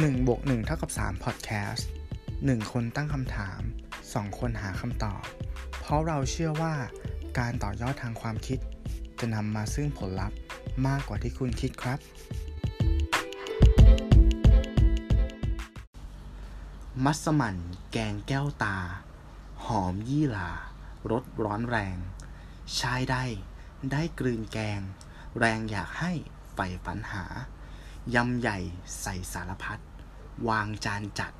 1บวก1เท่ากับ3 Podcast 1 คนตั้งคำถาม 2 คนหาคำตอบ เพราะเราเชื่อว่าการต่อยอดทางความคิด จะนำมาซึ่งผลลัพธ์มากกว่าที่คุณคิดครับ มัสมั่นแกงแก้วตา หอมยี่หลารสร้อนแรง ชายได้ได้กลืนแกง แรงอยากให้ใฝ่ฝันหา ยำใหญ่ใส่สารพัด วางจานจัด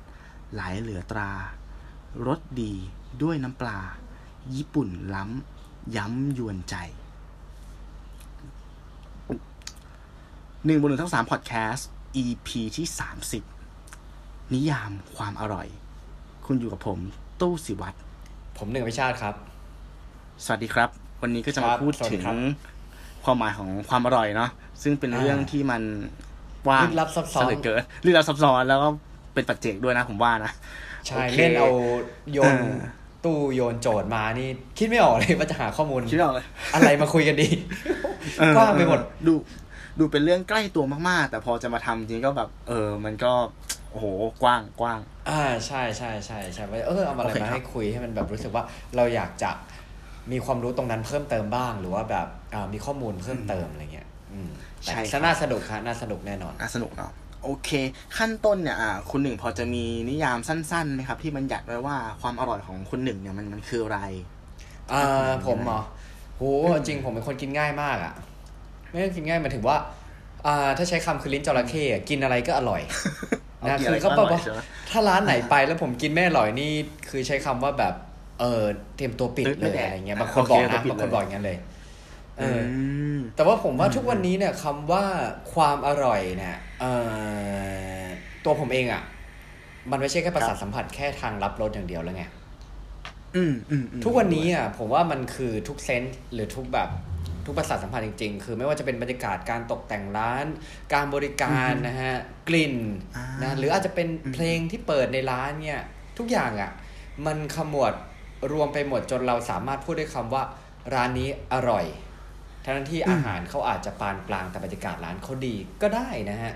หลายเหลือตรา รสดีด้วยน้ำปลา ญี่ปุ่นล้ำ ย้ำยวนใจหนึ่งบนหนึ่งทั้งสามพอดแคสต์ EP ที่สามสิบนิยามความอร่อย คุณอยู่กับผม ตู้สิวัตรผมหนึ่งวิชาติครับ สวัสดีครับ วันนี้ก็จะคมารับพูดสวัสถึดีงครับความหมายของความอร่อยเนาะซึ่งเป็นเรื่องอ่าที่มัน กว่างลึกลับซับซ้อนซะเหลือเกินลึกลับซับซ้อนแล้วก็เป็นปัจเจกด้วยนะ ผมว่านะ ใช่โอเคเล่นเอาโยนเออตู้โยนโจทย์มานี่ คิดไม่ออกเลยว่าจะหาข้อมูลคิดไม่ออกเลยอะไรมาคุยกันดีเออกว้างไปหมดดูดูเป็นเรื่องใกล้ตัวมากๆ แต่พอจะมาทำจริงก็แบบ เออ มันก็โอ้โหกว้างกว้าง อ่าใช่ใช่ใช่ใช่ว่าเออเอาอะไรโอเคมาครับให้คุยให้มันแบบรู้สึกว่าเราอยากจะมีความรู้ตรงนั้นเพิ่มเติมบ้าง หรือว่าแบบอ่ามีข้อมูลเพิ่มเติมอะไรเงี้ยอืมแต่ ใช่ครับน่าสนุกครับน่าสนุกแน่นอนอะสนุกเนาะโอเค ขั้นต้นเนี่ยอ่าคุณหนึ่งพอจะมีนิยามสั้นๆไหมครับ ที่มันยัดไว้ว่าความอร่อยของคุณหนึ่งเนี่ยมันมันคืออะไรอ่าผมเหรอโหจริงผมเป็นคนกินง่ายมากอะ ไม่ได้กินง่ายหมายถึงว่าอ่าถ้าใช้คำคือลิ้นจระเข้อะกินอะไรก็อร่อยเอานะกินคือะไรอก็ก็อแบร่อยบว่าใช่ไหมถ้าร้านไหนไปแล้วผมกินไม่อร่อยนี่คือใช้คำว่าแบบเออเตรียมตัวปิดตึ๊ดเลไม่ยแดกอะไรเงี้ยบางคนโอเคบอกนะตัวปิดบางคนเลยบอกอย่างนั้นเลย เอออมแต่ว่าผมว่าทุกวันนี้เนี่ยคำว่าความอร่อยเนี่ยเออตัวผมเองอะ มันไม่ใช่แค่ประสาทสัมผัสแค่ทางรับรสอย่างเดียวแล้วไงอืมอืมอืมทุกวันนี้อะผมว่ามันคือทุกเซนส์หรือทุกแบบทุกประสาทสัมผัสจริง ๆ คือไม่ว่าจะเป็นบรรยากาศการตกแต่งร้าน การบริการนะฮะกลิ่นอ่านะหรืออาจจะเป็นอืมเพลงที่เปิดในร้านเนี่ย ทุกอย่างอะ มันขมวดรวมไปหมดจนเราสามารถพูดได้คำว่าร้านนี้อร่อย ทั้งที่อาหารเขาอาจจะปานกลางแต่บรรยากาศร้านเขาดีก็ได้นะฮะ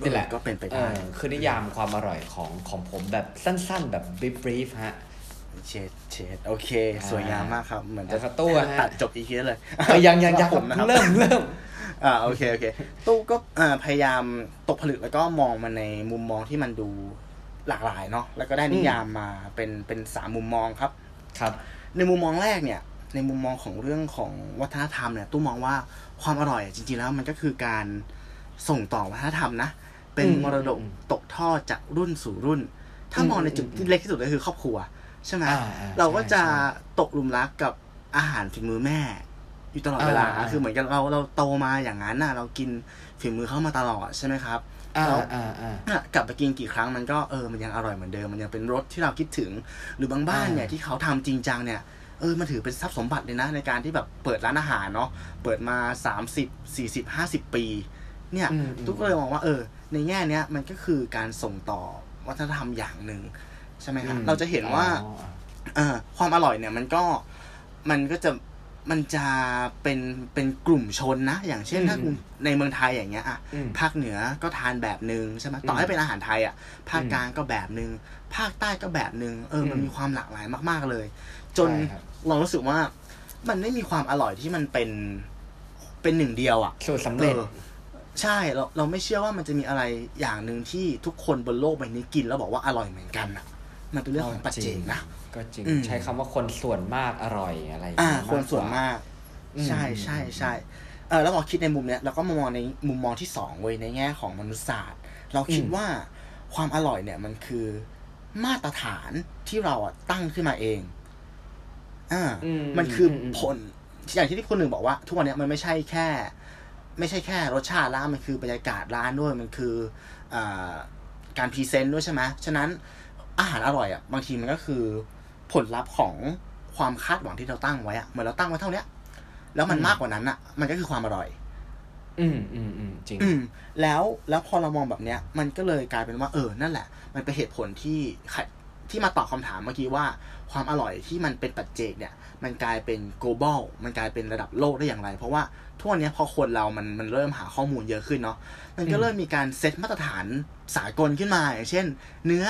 นี่แหละเออก็เป็นไปเอได้อคือนิยามความอร่อยของของผมแบบสั้นๆ แบบบรีฟๆฮะเชดเชดโอเค สวยงามมากครับ เหมือนจะแล้วก็ตู้อะฮะตัดจบอีกทีเลยเออยังยังยังผมนะครับเริ่มเริ่มอ่าโอเคโอเค ตู้ก็อ่าพยายามตกผลึกแล้วก็มองมันในมุมมองที่มันดูหลากหลายเนาะแล้วก็ได้นิยามมาเป็นเป็นสามมุมมองครับ ครับ ในมุมมองแรกเนี่ย ในมุมมองของเรื่องของวัฒนธรรมเนี่ยตู้มองว่าความอร่อยจริงๆแล้วมันก็คือการส่งต่อวัฒนธรรมนะ เป็นอืมมรดกอืมตกทอดจากรุ่นสู่รุ่น ถ้ามองในจุดอืมที่เล็กที่สุดก็คือครอบครัว ใช่ไหมอ่าอ่าเราก็จะใช่ใช่ตกหลุมรักกับอาหารฝีมือแม่ อยู่ตลอดเวลาอ่าอ่าคือเหมือนกับเราเราโตมาอย่างนั้นน่ะ เรากินฝีมือเขามาตลอดใช่ไหมครับอ่าแล้วอ่าอ่าอะกลับไปกินกี่ครั้งมันก็เออมันยังอร่อยเหมือนเดิม มันยังเป็นรสที่เราคิดถึง หรือบางบ้านอ่าเนี่ยที่เขาทำจริงจังเนี่ย เออมันถือเป็นทรัพย์สมบัติเลยนะ ในการที่แบบเปิดร้านอาหารเนาะเปิดมาสามสิบสี่สิบห้าสิบปี เนี่ยอืมอืมทุกคนเลยมองว่าเออ ในแง่เนี้ยมันก็คือการส่งต่อวัฒนธรรมอย่างหนึ่งใช่ไหมครับอืมเราจะเห็นว่าอ๋อเออความอร่อยเนี่ยมันก็มันก็จะ มันจะเป็นเป็นกลุ่มชนนะ อย่างเช่นอืมถ้าคุณในเมืองไทยอย่างเงี้ยอะอืมภาคเหนือก็ทานแบบหนึ่งใช่ไหมอืมต่อให้เป็นอาหารไทยอะภาคอืมกลางก็แบบหนึ่งภาคใต้ก็แบบหนึ่งเออมันอืมมีความหลากหลายมาก ๆเลย จนใช่ครับเรารู้สึกว่ามันไม่มีความอร่อยที่มันเป็นเป็นหนึ่งเดียวอะสูตรสำเร็จออใช่เราเราไม่เชื่อว่ามันจะมีอะไรอย่างหนึ่งที่ทุกคนบนโลกใบนี้กินแล้วบอกว่าอร่อยเหมือนกันอะ มันเป็นเรื่องของปัจเจกนะ ก็จริงอืมใช้คำว่าคนส่วนมากอร่อยอะไรย่งอ่าเงี้ยคนส่วนกกมากอืมใช่ใช่ใช่เออแล้วพอคิดในมุมเนี้ยเราก็มามองในมุมมองที่สองเว้ยในแง่ของมนุษยศาสตร์ เราคิดว่าความอร่อยเนี่ยมันคือมาตรฐานที่เราอะตั้งขึ้นมาเอง อ่าอืมมันคืออมผลอย่างที่ที่คนหนึ่งบอกว่า ทุกวันเนี้ยมันไม่ใช่แค่ ไม่ใช่แค่รสชาติร้านมันคือบรรยากาศร้านด้วยมันคืออ่าการพรีเซนต์ด้วยใช่ไหมฉะนั้นอาหารอร่อยอะบางทีมันก็คือ ผลลัพธ์ของความคาดหวังที่เราตั้งไว้อะเหมือนเราตั้งไว้เท่าเนี้ย แล้วมันอืมมากกว่านั้นอะมันก็คือความอร่อย อืมอืมอืมจริง อืมแล้วแล้วพอเรามองแบบเนี้ย มันก็เลยกลายเป็นว่า เออนั่นแหละ มันเป็นเหตุผลที่ใครที่มาตอบคำถามเมื่อกี้ว่า ความอร่อยที่มันเป็นปัจเจกเนี่ย มันกลายเป็น global มันกลายเป็นระดับโลกได้อย่างไร เพราะว่าทั่วเนี้ยพอคนเรามันมันเริ่มหาข้อมูลเยอะขึ้นเนาะมันก็เริ่มมีการเซตมาตรฐานสากลขึ้นมาอย่างเช่น เนื้อ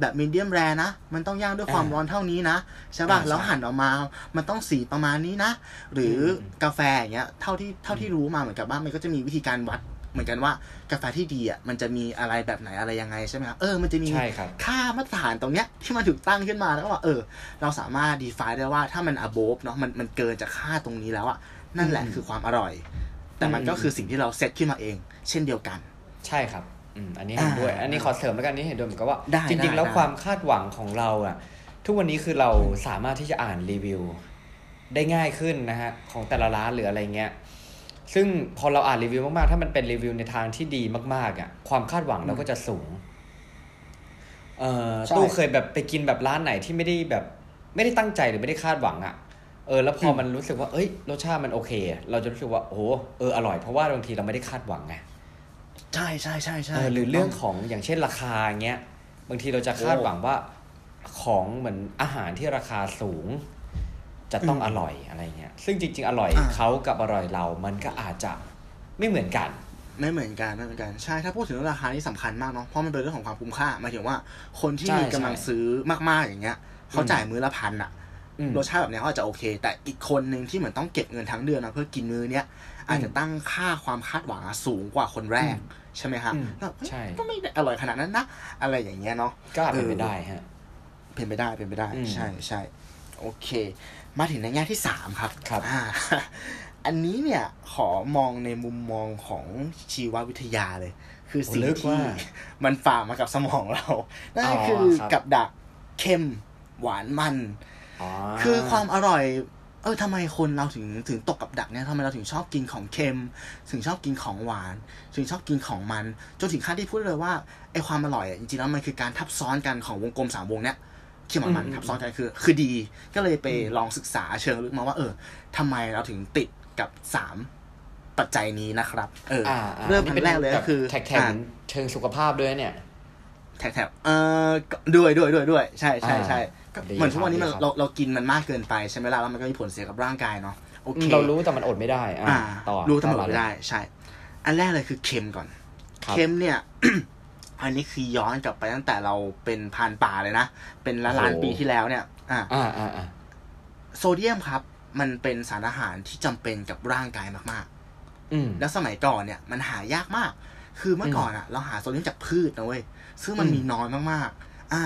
แบบมีเดียมแรนะ มันต้องย่างด้วยความร้อนเท่านี้นะใช่ป่ะอ่าใช่แล้วหั่นออกมา มันต้องสีประมาณนี้นะ หรืออมกาแฟอย่างเงี้ยเท่าที่เท่าที่รู้มาเหมือนกับว่ามันก็จะมีวิธีการวัดเหมือนกันว่ากาแฟที่ดีอะมันจะมีอะไรแบบไหนอะไรยังไงใช่ไหมครับเออมันจะมีใช่ครับค่ามาตรฐานตรงเนี้ยที่มันถูกตั้งขึ้นมาแล้วก็ว่าเออ เราสามารถ define ได้ว่าถ้ามัน above เนาะมันมันเกินจากค่าตรงนี้แล้วอะนั่นแหละอืมคือความอร่อย แต่มันอืมก็คือสิ่งที่เราเซตขึ้นมาเอง เช่นเดียวกัน ใช่ครับ อืมอันนี้เห็นด้วยอ่าอันนี้ขอเสริมแล้วกันอันนี้เห็นด้วยเหมือนกับว่าได้จริงได้ๆแล้วได้ความคาดหวังของเราอะทุกวันนี้คือเราสามารถที่จะอ่านรีวิว ได้ง่ายขึ้นนะฮะของแต่ละร้านหรืออะไรเงี้ยซึ่งพอเราอ่านรีวิวมากๆ ถ้ามันเป็นรีวิวในทางที่ดีมากๆอะความคาดหวังเราก็จะสูงเอ่อใช่ตู้เคยแบบไปกินแบบร้านไหนที่ไม่ได้แบบ ไม่ได้ตั้งใจหรือไม่ได้คาดหวังอะเออแล้วพออมมันรู้สึกว่า เอ้ยรสชาติมันโอเค เราจะรู้สึกว่าโอ้โหเอออร่อยเพราะว่าบางทีเราไม่ได้คาดหวังไง ใช่ใช่ใช่ใช่เออหรือเรื่องของอย่างเช่นราคาเงี้ยบางทีเราจะคาดหวังว่าของเหมือนอาหารที่ราคาสูง จะต้องอร่อยอะไรเงี้ยซึ่งจริง ๆ อร่อยเขากับอร่อยเรา มันก็อาจจะไม่เหมือนกัน ไม่เหมือนกันไม่เหมือนกันใช่ถ้าพูดถึงเรื่องราคานี่สำคัญมากเนาะเพราะมันเป็นเรื่องของความคุ้มค่าหมายถึงว่า คนที่ใช่มีกำลังใช่ซื้อมากๆอย่างเงี้ยเขาจ่ายมื้อละพันอะอืมรสชาติแบบเนี้ยเขาอาจจะโอเค แต่อีกคนหนึ่งที่เหมือนต้องเก็บเงินทั้งเดือนมาเพื่อกินมื้อเนี้ย อาจจะตั้งค่าความคาดหวังอะสูงกว่าคนแรก ใช่ไหมฮะอืมแล้วเฮ้ยใช่ก็ไม่ได้อร่อยขนาดนั้นนะ อะไรอย่างเงี้ยเนาะก็อาจเป็นไปเออได้ฮะเป็นไปได้เป็นไปได้อืมใช่ใช่โอเค มาถึงในแง่ที่สามครับครับอ่าอันนี้เนี่ยขอมองในมุมมองของชีววิทยาเลย คือสิ่งโอ้ลึกที่ว่ามันฝากมากับสมองเรานั่นอ๋อคือครับกับดักเค็มหวานมันอ๋อคือความอร่อยเออทำไมคนเราถึงถึงตกกับดักเนี่ยทำไมเราถึงชอบกินของเค็ม ถึงชอบกินของหวาน ถึงชอบกินของมัน จนถึงขั้นที่พูดเลยว่าไอความอร่อยอะจริงๆแล้วมันคือการทับซ้อนกันของวงกลมสามวงเนี้ยเค็มกับมันอืมทับซ้อนกันคือ คือดี ก็เลยไปอืมลองศึกษาเชิงลึกมาว่า เออทำไมเราถึงติดกับสามปัจจัยนี้นะครับ เออออ่าอ่าเริ่มอันแรกเลยก็คือแท็กแท็กอ่าเชิงสุขภาพด้วยเนี่ย แท็บแท็บเอ่อก็ด้วยด้วยด้วยด้วย ใช่ใช่ใช่อ่าก็ดีเหมือนทุกวันนี้มันครับเราเรากินมันมากเกินไปใช่ไหมล่ะแล้วมันก็มีผลเสียกับร่างกายเนาะโอเคเรารู้แต่มันอดไม่ได้ อ่าอ่าต่อรู้ทั้งหมดต่อไม่ได้ใช่ อันแรกเลยคือเค็มก่อนครับเค็มเนี่ยอันนี้คือย้อนกลับไปตั้งแต่เราเป็นพรานป่าเลยนะ เป็นล้านล้านโอ้โหปีที่แล้วเนี่ยอ่าอ่าอ่าอ่าโซเดียมครับ มันเป็นสารอาหารที่จำเป็นกับร่างกายมากอืมๆแล้วสมัยก่อนเนี่ย มันหายากมาก คือเมื่อก่อนอะเราหาโซเดียมจากพืชนะเว้ย ซึ่งมันอืมมีน้อยมากๆ อ่า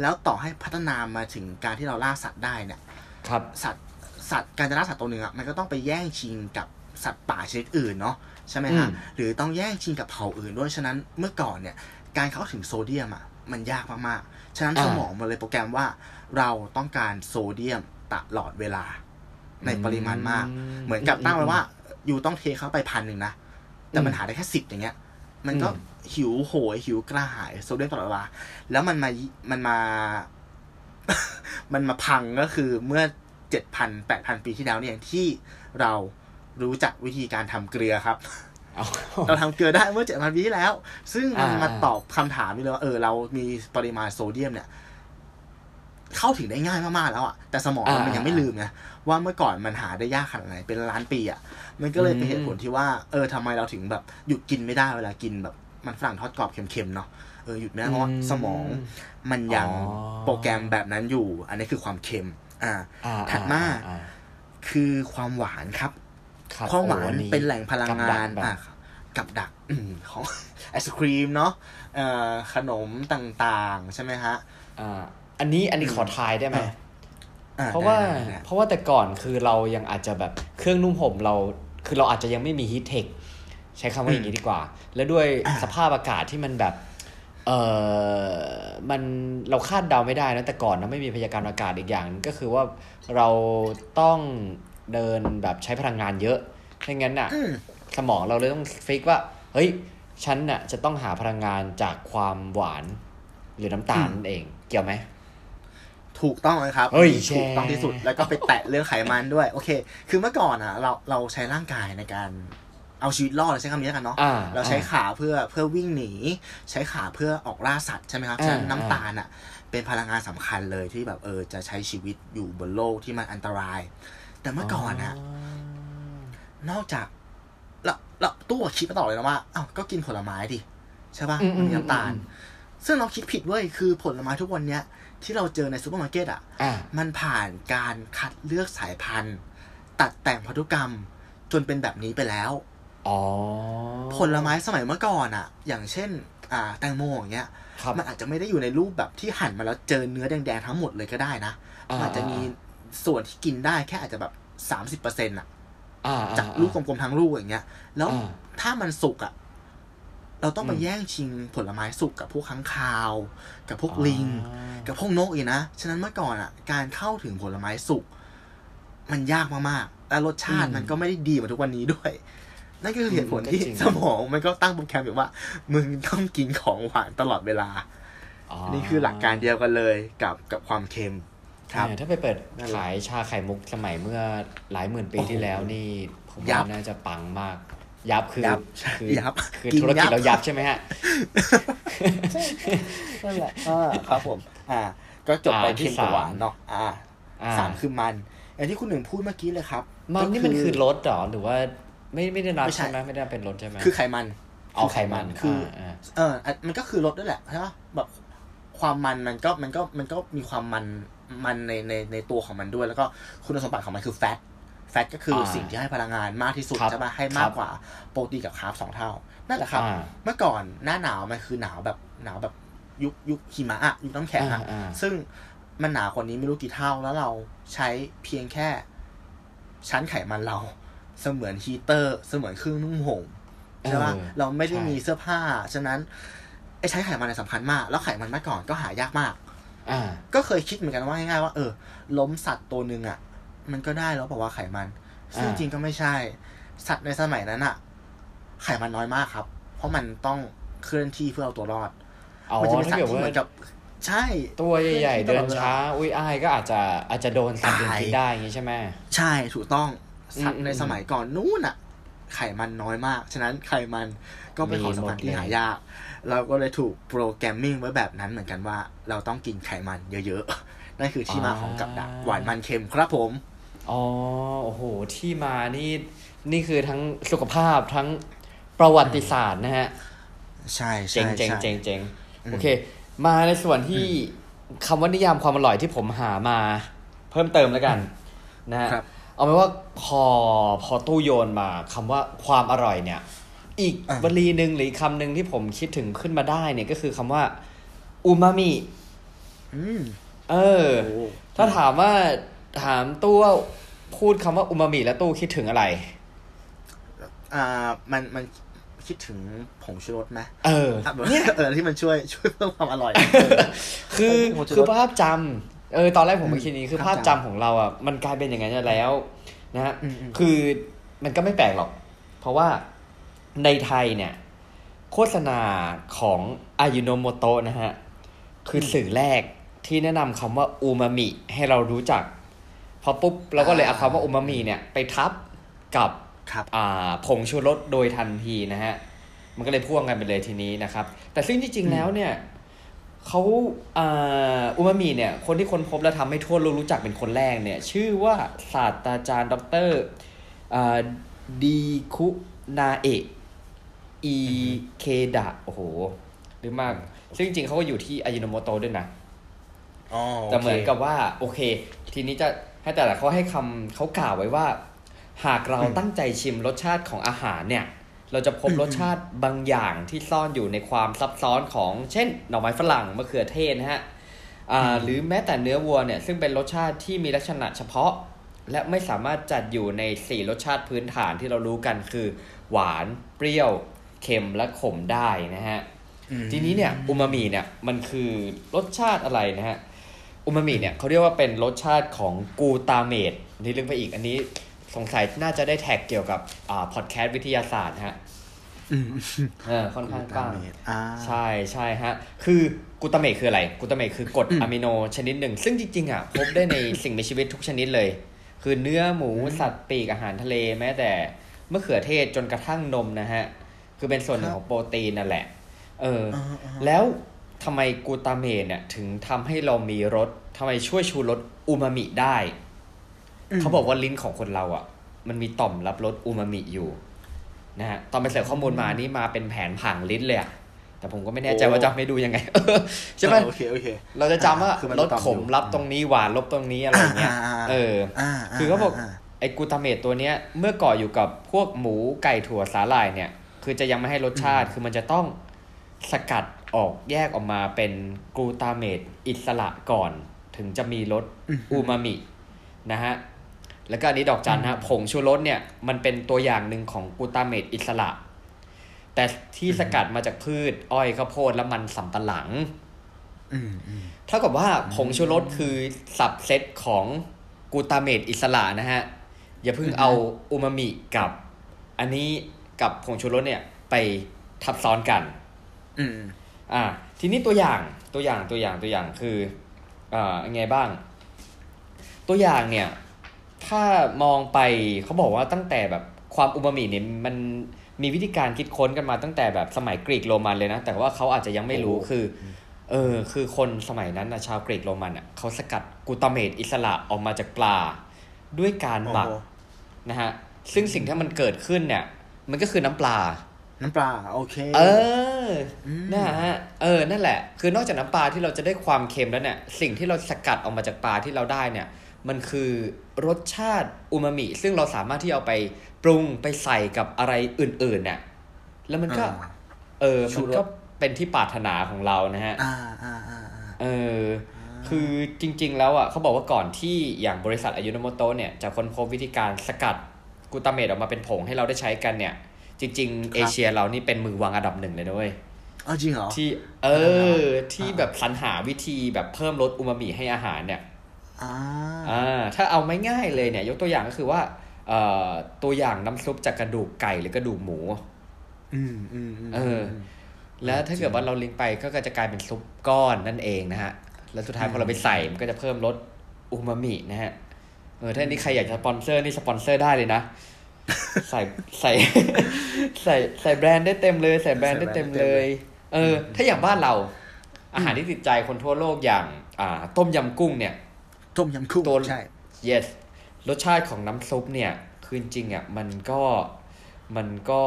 แล้วต่อให้พัฒนามาถึงการที่เราล่าสัตว์ได้เนี่ยครับสัตว์สัตว์การจะล่าสัตว์ตัวหนึ่งอะมันก็ต้องไปแย่งชิงกับสัตว์ป่าชนิดอื่นเนาะใช่ไหมฮะอืมหรือต้องแย่งชิงกับเผ่าอื่นด้วยฉะนั้นเมื่อก่อนเนี่ย การเข้าถึงโซเดียมอะมันยากมากๆ ฉะนั้นสมองมันเลยโปรแกรมว่า เราต้องการโซเดียมตลอดเวลา ในปริมาณมาก เหมือนกับตั้งไว้ว่า อยู่ต้องเทเข้าไปพันหนึ่งนะ แต่มันหาได้แค่สิบอย่างเงี้ย มันก็อืมหิวโหยหิวกระหายโซเดียมตลอดเวลาแล้วมันมามันมา มันมาพังก็คือเมื่อเจ็ดพันแปดพันปีที่แล้วเนี่ยที่เรารู้จักวิธีการทำเกลือครับเอาเราทำเกลือได้เมื่อเจ็ดพันปีที่แล้ว ซึ่งมันอ่ามาตอบคำถามนี่เลยว่าเออเรามีปริมาณโซเดียมเนี่ย เข้าถึงได้ง่ายมากๆแล้วอะแต่สมองเรามันยังไม่ลืมไง ว่าเมื่อก่อนมันหาได้ยากขนาดไหนเป็นล้านปีอะมันก็เลยเป็นเหตุผลที่ว่าเออทำไมเราถึงแบบหยุดกินไม่ได้เวลากินแบบมันฝรั่งทอดกรอบเค็มๆเนาะเออหยุดไม่ได้เพราะว่าสมอง มันยังอ๋อโปรแกรมแบบนั้นอยู่ อันนี้คือความเค็ม อ่าอ่ถัดมาอ่าคือความหวานครับครับความหวานโอ้เป็นแหล่งพลังงานกับดักแบบอะกับดักอืมของไอศครีมเนาะเอ่อขนมต่างๆ ใช่ไหมฮะอ่าอันนี้อันนี้ขอทายได้ไหมอะอ่ เพราะว่าได้ได้ได้เพราะว่าแต่ก่อนคือเรายังอาจจะแบบเครื่องนุ่มห่มเราคือเราอาจจะยังไม่มีฮีทเทคใช้คำว่าอย่างนี้ดีกว่า แล้วด้วยอ่าสภาพอากาศที่มันแบบเออมันเราคาดเดาไม่ได้นะแต่ก่อนนะไม่มีพยากรณ์อากาศอีกอย่างหนึ่งก็คือว่าเราต้องเดินแบบใช้พลังงานเยอะไม่งั้นน่ะอืมสมองเราเลยต้องฟิกว่า เฮ้ยฉันน่ะจะต้องหาพลังงานจากความหวานหรือน้ำตาลอืมนั่นเอง เกี่ยวไหม ถูกต้องเลยครับเฮ้ยถูกต้องแชร์ที่สุดแล้วก็ไปแตะเรื่องไขมันด้วยโอเค คือเมื่อก่อนอะเราเราใช้ร่างกายในการเอาชีวิตรอดเลยใช้คำนี้แล้วกันเนาะอ่าเราใช้อ่าขาเพื่อเพื่อวิ่งหนี ใช้ขาเพื่อออกล่าสัตว์ใช่ไหมครับฉะนั้นอ่าน้ำตาลอะเป็นพลังงานสำคัญเลยที่แบบเออจะใช้ชีวิตอยู่บนโลกที่มันอันตราย แต่เมื่อก่อนอะนอกจากเราเราตู้อะคิดมาต่อเลยนะว่าอ้าวก็กินผลไม้ดิใช่ปะอืมมันมีน้ำตาลอืมซึ่งเราคิดผิดเว้ยคือผลไม้ทุกวันเนี้ย ที่เราเจอในซูเปอร์มาร์เก็ตอะอ่ามันผ่านการคัดเลือกสายพันธุ์ ตัดแต่งพันธุกรรมจนเป็นแบบนี้ไปแล้วอ๋อผลไม้สมัยเมื่อก่อนอะ อย่างเช่น อ่าแตงโมอย่างเงี้ยครับมันอาจจะไม่ได้อยู่ในรูปแบบที่หั่นมาแล้วเจอเนื้อแดงๆทั้งหมดเลยก็ได้นะอ่ามันอาจจะมีส่วนที่กินได้แค่อาจจะแบบสามสิบเปอร์เซ็นต์อะอ่าจากลูกกลมๆทั้งลูกอย่างเงี้ย แล้วอ่าถ้ามันสุกอะ เราต้องไปอืมแย่งชิงผลไม้สุกกับพวกค้างคาว กับพวกลิงอ่ากับพวกนกอีกนะ ฉะนั้นเมื่อก่อนอะ การเข้าถึงผลไม้สุกมันยากมากๆ และรสชาติอืมมันก็ไม่ได้ดีเหมือนทุกวันนี้ด้วย นั่นก็คือเหตุผลอืมก็ที่จริงสมองมันก็ตั้งโปรแกรมแบบว่า มึงต้องกินของหวานตลอดเวลา นี่คือหลักการเดียวกันเลยกับกับความเค็มครับเออถ้าไปเปิดนั่นแหละขายชาไข่มุกสมัยเมื่อหลายหมื่นปีโอ้โหที่แล้วนี่ผมยัว่าบน่าจะปังมาก ยับคือยับคือยับคือกินธุรกิจยับเรายับใช่ไหมฮะนั่นแหละอ่าครับผม อ่า ก็จบไปอ่าที่เค็มกับหวานสามเนาะอ่าอ่าสามคือมันอย่างที่คุณหนึ่งพูดเมื่อกี้เลยครับ มันนี่มันคือรสเหรอหรือว่า ไม่ไม่ได้นับไม่ใช่ใช่ไหมไม่ได้เป็นรสใช่ไหมคือไขมันเอาไขมันคืออ่าเอออะมันก็คือรสด้วยแหละใช่ปะแบบความมันมันก็มันก็มันก็มีความมันมันในในในตัวของมันด้วย แล้วก็คุณสมบัติของมันคือแฟต แฟตก็คืออาสิ่งที่ให้พลังงานมากที่สุดครับใช่ปะให้มากกว่าโปรตีนกับคาร์บสองเท่านั่นแหละครับอ่าเมื่อก่อนหน้าหนาวมันคือหนาวแบบหนาวแบบยุคยุคหิมะอะยุคน้ำแข็งอะอ่าอ่าซึ่งมันหนาวกว่านี้ไม่รู้กี่เท่าแล้วเราใช้เพียงแค่ ชั้นไขมันเรา เสมือนฮีเตอร์ เสมือนเครื่องนุ่งห่มใช่ปะเออเราไม่ได้ใช่มีเสื้อผ้า ฉะนั้นไอ้ใช้ไขมันเนี่ยสำคัญมาก แล้วไขมันเมื่อก่อนก็หายากมากอ่าก็เคยคิดเหมือนกันว่าง่ายๆว่าเออ ล้มสัตว์ตัวหนึ่งอะ มันก็ได้แล้วบอกว่าไขมัน ซึ่งอ่าจริงก็ไม่ใช่ สัตว์ในสมัยนั้นอะไขมันน้อยมากครับ เพราะมันต้องเคลื่อนที่เพื่อเอาตัวรอดอ๋อมัจะเป็นสัถ้าตว์เกิดที่เหว่ามือนกับใช่ ตัวใหญ่ๆเคลื่เดิอนที่ตลอดเวลาช้า อุ้ยอ้ายก็อาจจะอาจจะโดนสัตว์อื่นตายกินได้อย่างงี้ใช่ไหมใช่ถูกต้องสัตอืว์มในสมัยก่อนนู้นอะไขมันน้อยมาก ฉะนั้นไขมันก็เป็นของสำคัญที่มีหมดเลยหายาก เราก็เลยถูกโปรแกรมมิ่งไว้แบบนั้นเหมือนกันว่า เราต้องกินไขมันเยอะๆ นั่นคือที่มาของกับดักหวานมันเค็มครับผม อ๋อโอ้โห ที่มานี่นี่คือทั้งสุขภาพทั้งประวัติศาสตร์นะฮะ ใช่เจ๋ใช่งเจ๋งใช่เจ๋งเจ๋งอืมโอเค มาในส่วนที่คำว่านิยามความอร่อยที่ผมหามา เพิ่มเติมแล้วกันนะฮะครับเอาเป็นว่าพอพอตู้โยนมาคำว่าความอร่อยเนี่ย อีกอะวลีหนึ่งหรืออกคำหนึ่งที่ผมคิดถึงขึ้นมาได้เนี่ยก็คือคำว่าอูมามิอืมเออโอ้ถ้าถามว่า ถามตู้ว่าพูดคำว่าอูมามิแล้วตู้คิดถึงอะไร อ่า มันมันคิดถึงผงชูรสไหมเอออะแบบเออที่มันช่วยช่วยเพิ่มความอร่อย คือผมจะคือลดภาพจำเออ ตอนแรกผมไม่คิดนี้คือภาภาพพจำจำของเราอะมันกลายเป็นอย่างนั้นแล้ว นะฮะอืมอืมคือมันก็ไม่แปลกหรอก เพราะว่าในไทยเนี่ย โฆษณาของอายุโนโมโตะนะฮะ คือสื่อแรกที่แนะนำคำว่าอูมามิให้เรารู้จักพ อปุ๊บเราก็เลยเอาคำว่าอูมามิเนี่ยไปทับกับครับอ่าผงชูรสโดยทันทีนะฮะ มันก็เลยพ่วงกันไปเลยทีนี้นะครับ แต่ซึ่งจริงๆแล้วเนี่ยเขาอ่าอูมามิเนี่ย คนที่ค้นพบและทำให้ทั่วโลกรู้จักเป็นคนแรกเนี่ย ชื่อว่าศาสตราจารย์ดอกเตอรอ่าดีคุนาเอะอีเคดะโอ้โหหรือมาก ซึ่งจริงๆเขาก็อยู่ที่อายุโนโมโตะด้วยนะอ๋อแต่เหมือนโคกับว่า โอเค ทีนี้จะให้ แต่ละเขาให้คำเขากล่าวไว้ว่า หากเราอืมตั้งใจชิมรสชาติของอาหารเนี่ย เราจะพบอืมรสชาติบางอย่างที่ซ่อนอยู่ในความซับซ้อนของเช่น หน่อไม้ฝรั่งมะเขือเทศนะฮะอ่าหรือแม้แต่เนื้อวัวเนี่ยซึ่งเป็นรสชาติที่มีลักษณะเฉพาะ และไม่สามารถจัดอยู่ในสี่รสชาติพื้นฐานที่เรารู้กันคือ หวาน เปรี้ยว เค็มและขมได้นะฮะอืมทีนี้เนี่ยอูมามิเนี่ยมันคือรสชาติอะไรนะฮะ อูมามิเนี่ยเขาเรียกว่าเป็นรสชาติของกูตาเมตนี่ลึกไปอีกอันนี้สงสัยน่าจะได้แท็กเกี่ยวกับอ่าพอดแคสต์วิทยาศาสตร์นะฮะอืมเออค่อนข้างกว้างอ่าใช่ใช่ฮะ คือกูตาเมตคืออะไร กูตาเมตคือกรดอืมอะมิโนชนิดหนึ่ง ซึ่งจริงๆอะพบได้ในสิ่งมีชีวิตทุกชนิดเลย คือเนื้อหมูสัตว์ปีกอาหารทะเลแม้แต่มะเขือเทศจนกระทั่งนมนะฮะ คือเป็นส่วนหนึ่งครับของโปรตีนนั่นแหละ เออออ่าอ่าแล้ว ทำไมกลูตาเมตเนี่ยถึงทำให้เรามีรสทำไมช่วยชูรสอูมามิได้ เขาบอกว่าลิ้นของคนเราอะ มันมีต่อมรับรสอูมามิอยู่นะฮะตอนไปเสิร์ฟข้อมูลมานี่มาเป็นแผนผังลิ้นเลยอะแต่ผมก็ไม่แน่ใจว่าจะไม่ดูยังไงใช่ไหมเออโอเคโอเค เราจะจำว่าอ่าคือมันรมีสต่อมขมอยู่รับตรงนี้หวานลบตรงนี้อะไรเงี้ยอ่าอ่าอ่าเอออ่าคือเขาบอกาไอ้กลูตาเมตตัวเนี้ยเมื่อก่ออยู่กับพวกหมูไก่ถั่วสาหร่ายเนี่ย คือจะยังไม่ให้รสชาติคือมันจะต้องสกัด ออกแยกออกมาเป็นกลูตาเมตอิสระก่อน ถึงจะมีรสอืมอูมามินะฮะแล้วก็อันนี้ดอกจันฮะผงชูรสเนี่ยมันเป็นตัวอย่างหนึ่งของกลูตาเมตอิสระ แต่ที่สกัดมาจากพืช อ้อยข้าวโพดและมันสำปะหลังอืมอืมเท่ากับว่าผงชูรสคือสับเซตของกลูตาเมตอิสระนะฮะ อย่าเพิ่งอือฮึเอาอูมามิกับ อันนี้กับผงชูรสเนี่ย ไปทับซ้อนกัน อืม อ่าทีนี้ตัวอย่างตัวอย่างตัวอย่างตัวอย่างคืออ่ายังไงบ้าง ตัวอย่างเนี่ย ถ้ามองไปเขาบอกว่าตั้งแต่แบบความอูมามิเนี่ยมันมีวิธีการคิดค้นกันมาตั้งแต่แบบสมัยกรีกโรมันเลยนะ แต่ว่าเขาอาจจะยังไม่รู้คือเออคือคนสมัยนั้นนะชาวกรีกโรมันอะเขาสกัดกลูตาเมตอิสระออกมาจากปลา ด้วยการหมักโอ้โนะฮะซึ่งสิ่งที่มันเกิดขึ้นเนี่ย มันก็คือน้ำปลา น้ำปลาโอเค เออมนะฮะเออนั่นแหละ คือนอกจากน้ำปลาที่เราจะได้ความเค็มแล้วเนี่ย สิ่งที่เราสกัดออกมาจากปลาที่เราได้เนี่ย มันคือรสชาติอูมามิ ซึ่งเราสามารถที่เอาไปปรุงไปใส่กับอะไรอื่นๆเนี่ยแล้วมันก็อ่าเออชูมันรสก็เป็นที่ปรารถนาของเรานะฮะอ่าอ่าอ่าอ่าเออคือจริง ๆ แล้วอะเขาบอกว่าก่อนที่อย่างบริษัทอายุโนโมโตะเนี่ยจะค้นพบวิธีการสกัดกลูตาเมตออกมาเป็นผงให้เราได้ใช้กันเนี่ย จริง ๆ เอเชียเรานี่เป็นมือวางอันดับหนึ่งเลยนะเว้ยเอาจริงเหรอที่เออที่แบบสรรหาวิธีแบบเพิ่มรสอูมามิให้อาหารเนี่ยอ่าอ่าถ้าเอาไม่ง่ายเลยเนี่ย ยกตัวอย่างก็คือว่าเอ่อตัวอย่างน้ำซุปจากกระดูกไก่หรือกระดูกหมู อืมอืมมเออ แล้วถ้าเกิดว่าเราเลี้ยงไปก็จะกลายเป็นซุปก้อนนั่นเองนะฮะ แล้วสุดท้ายพอเราไปใส่มันก็จะเพิ่มรสอูมามินะฮะเออถ้านี่ใครอยากจะสปอนเซอร์นี่สปอนเซอร์ได้เลยนะ ใส่ใส่ใส่ใส่แบรนด์ได้เต็มเลย ใส่แบรนด์ได้เต็มเลย เออ ถ้าอย่างบ้านเรา อาหารที่ติดใจคนทั่วโลกอย่าง อ่า ต้มยำกุ้งเนี่ย ต้มยำกุ้งตัวใช่ yes รสชาติของน้ำซุปเนี่ย คือจริงๆอะมันก็มันก็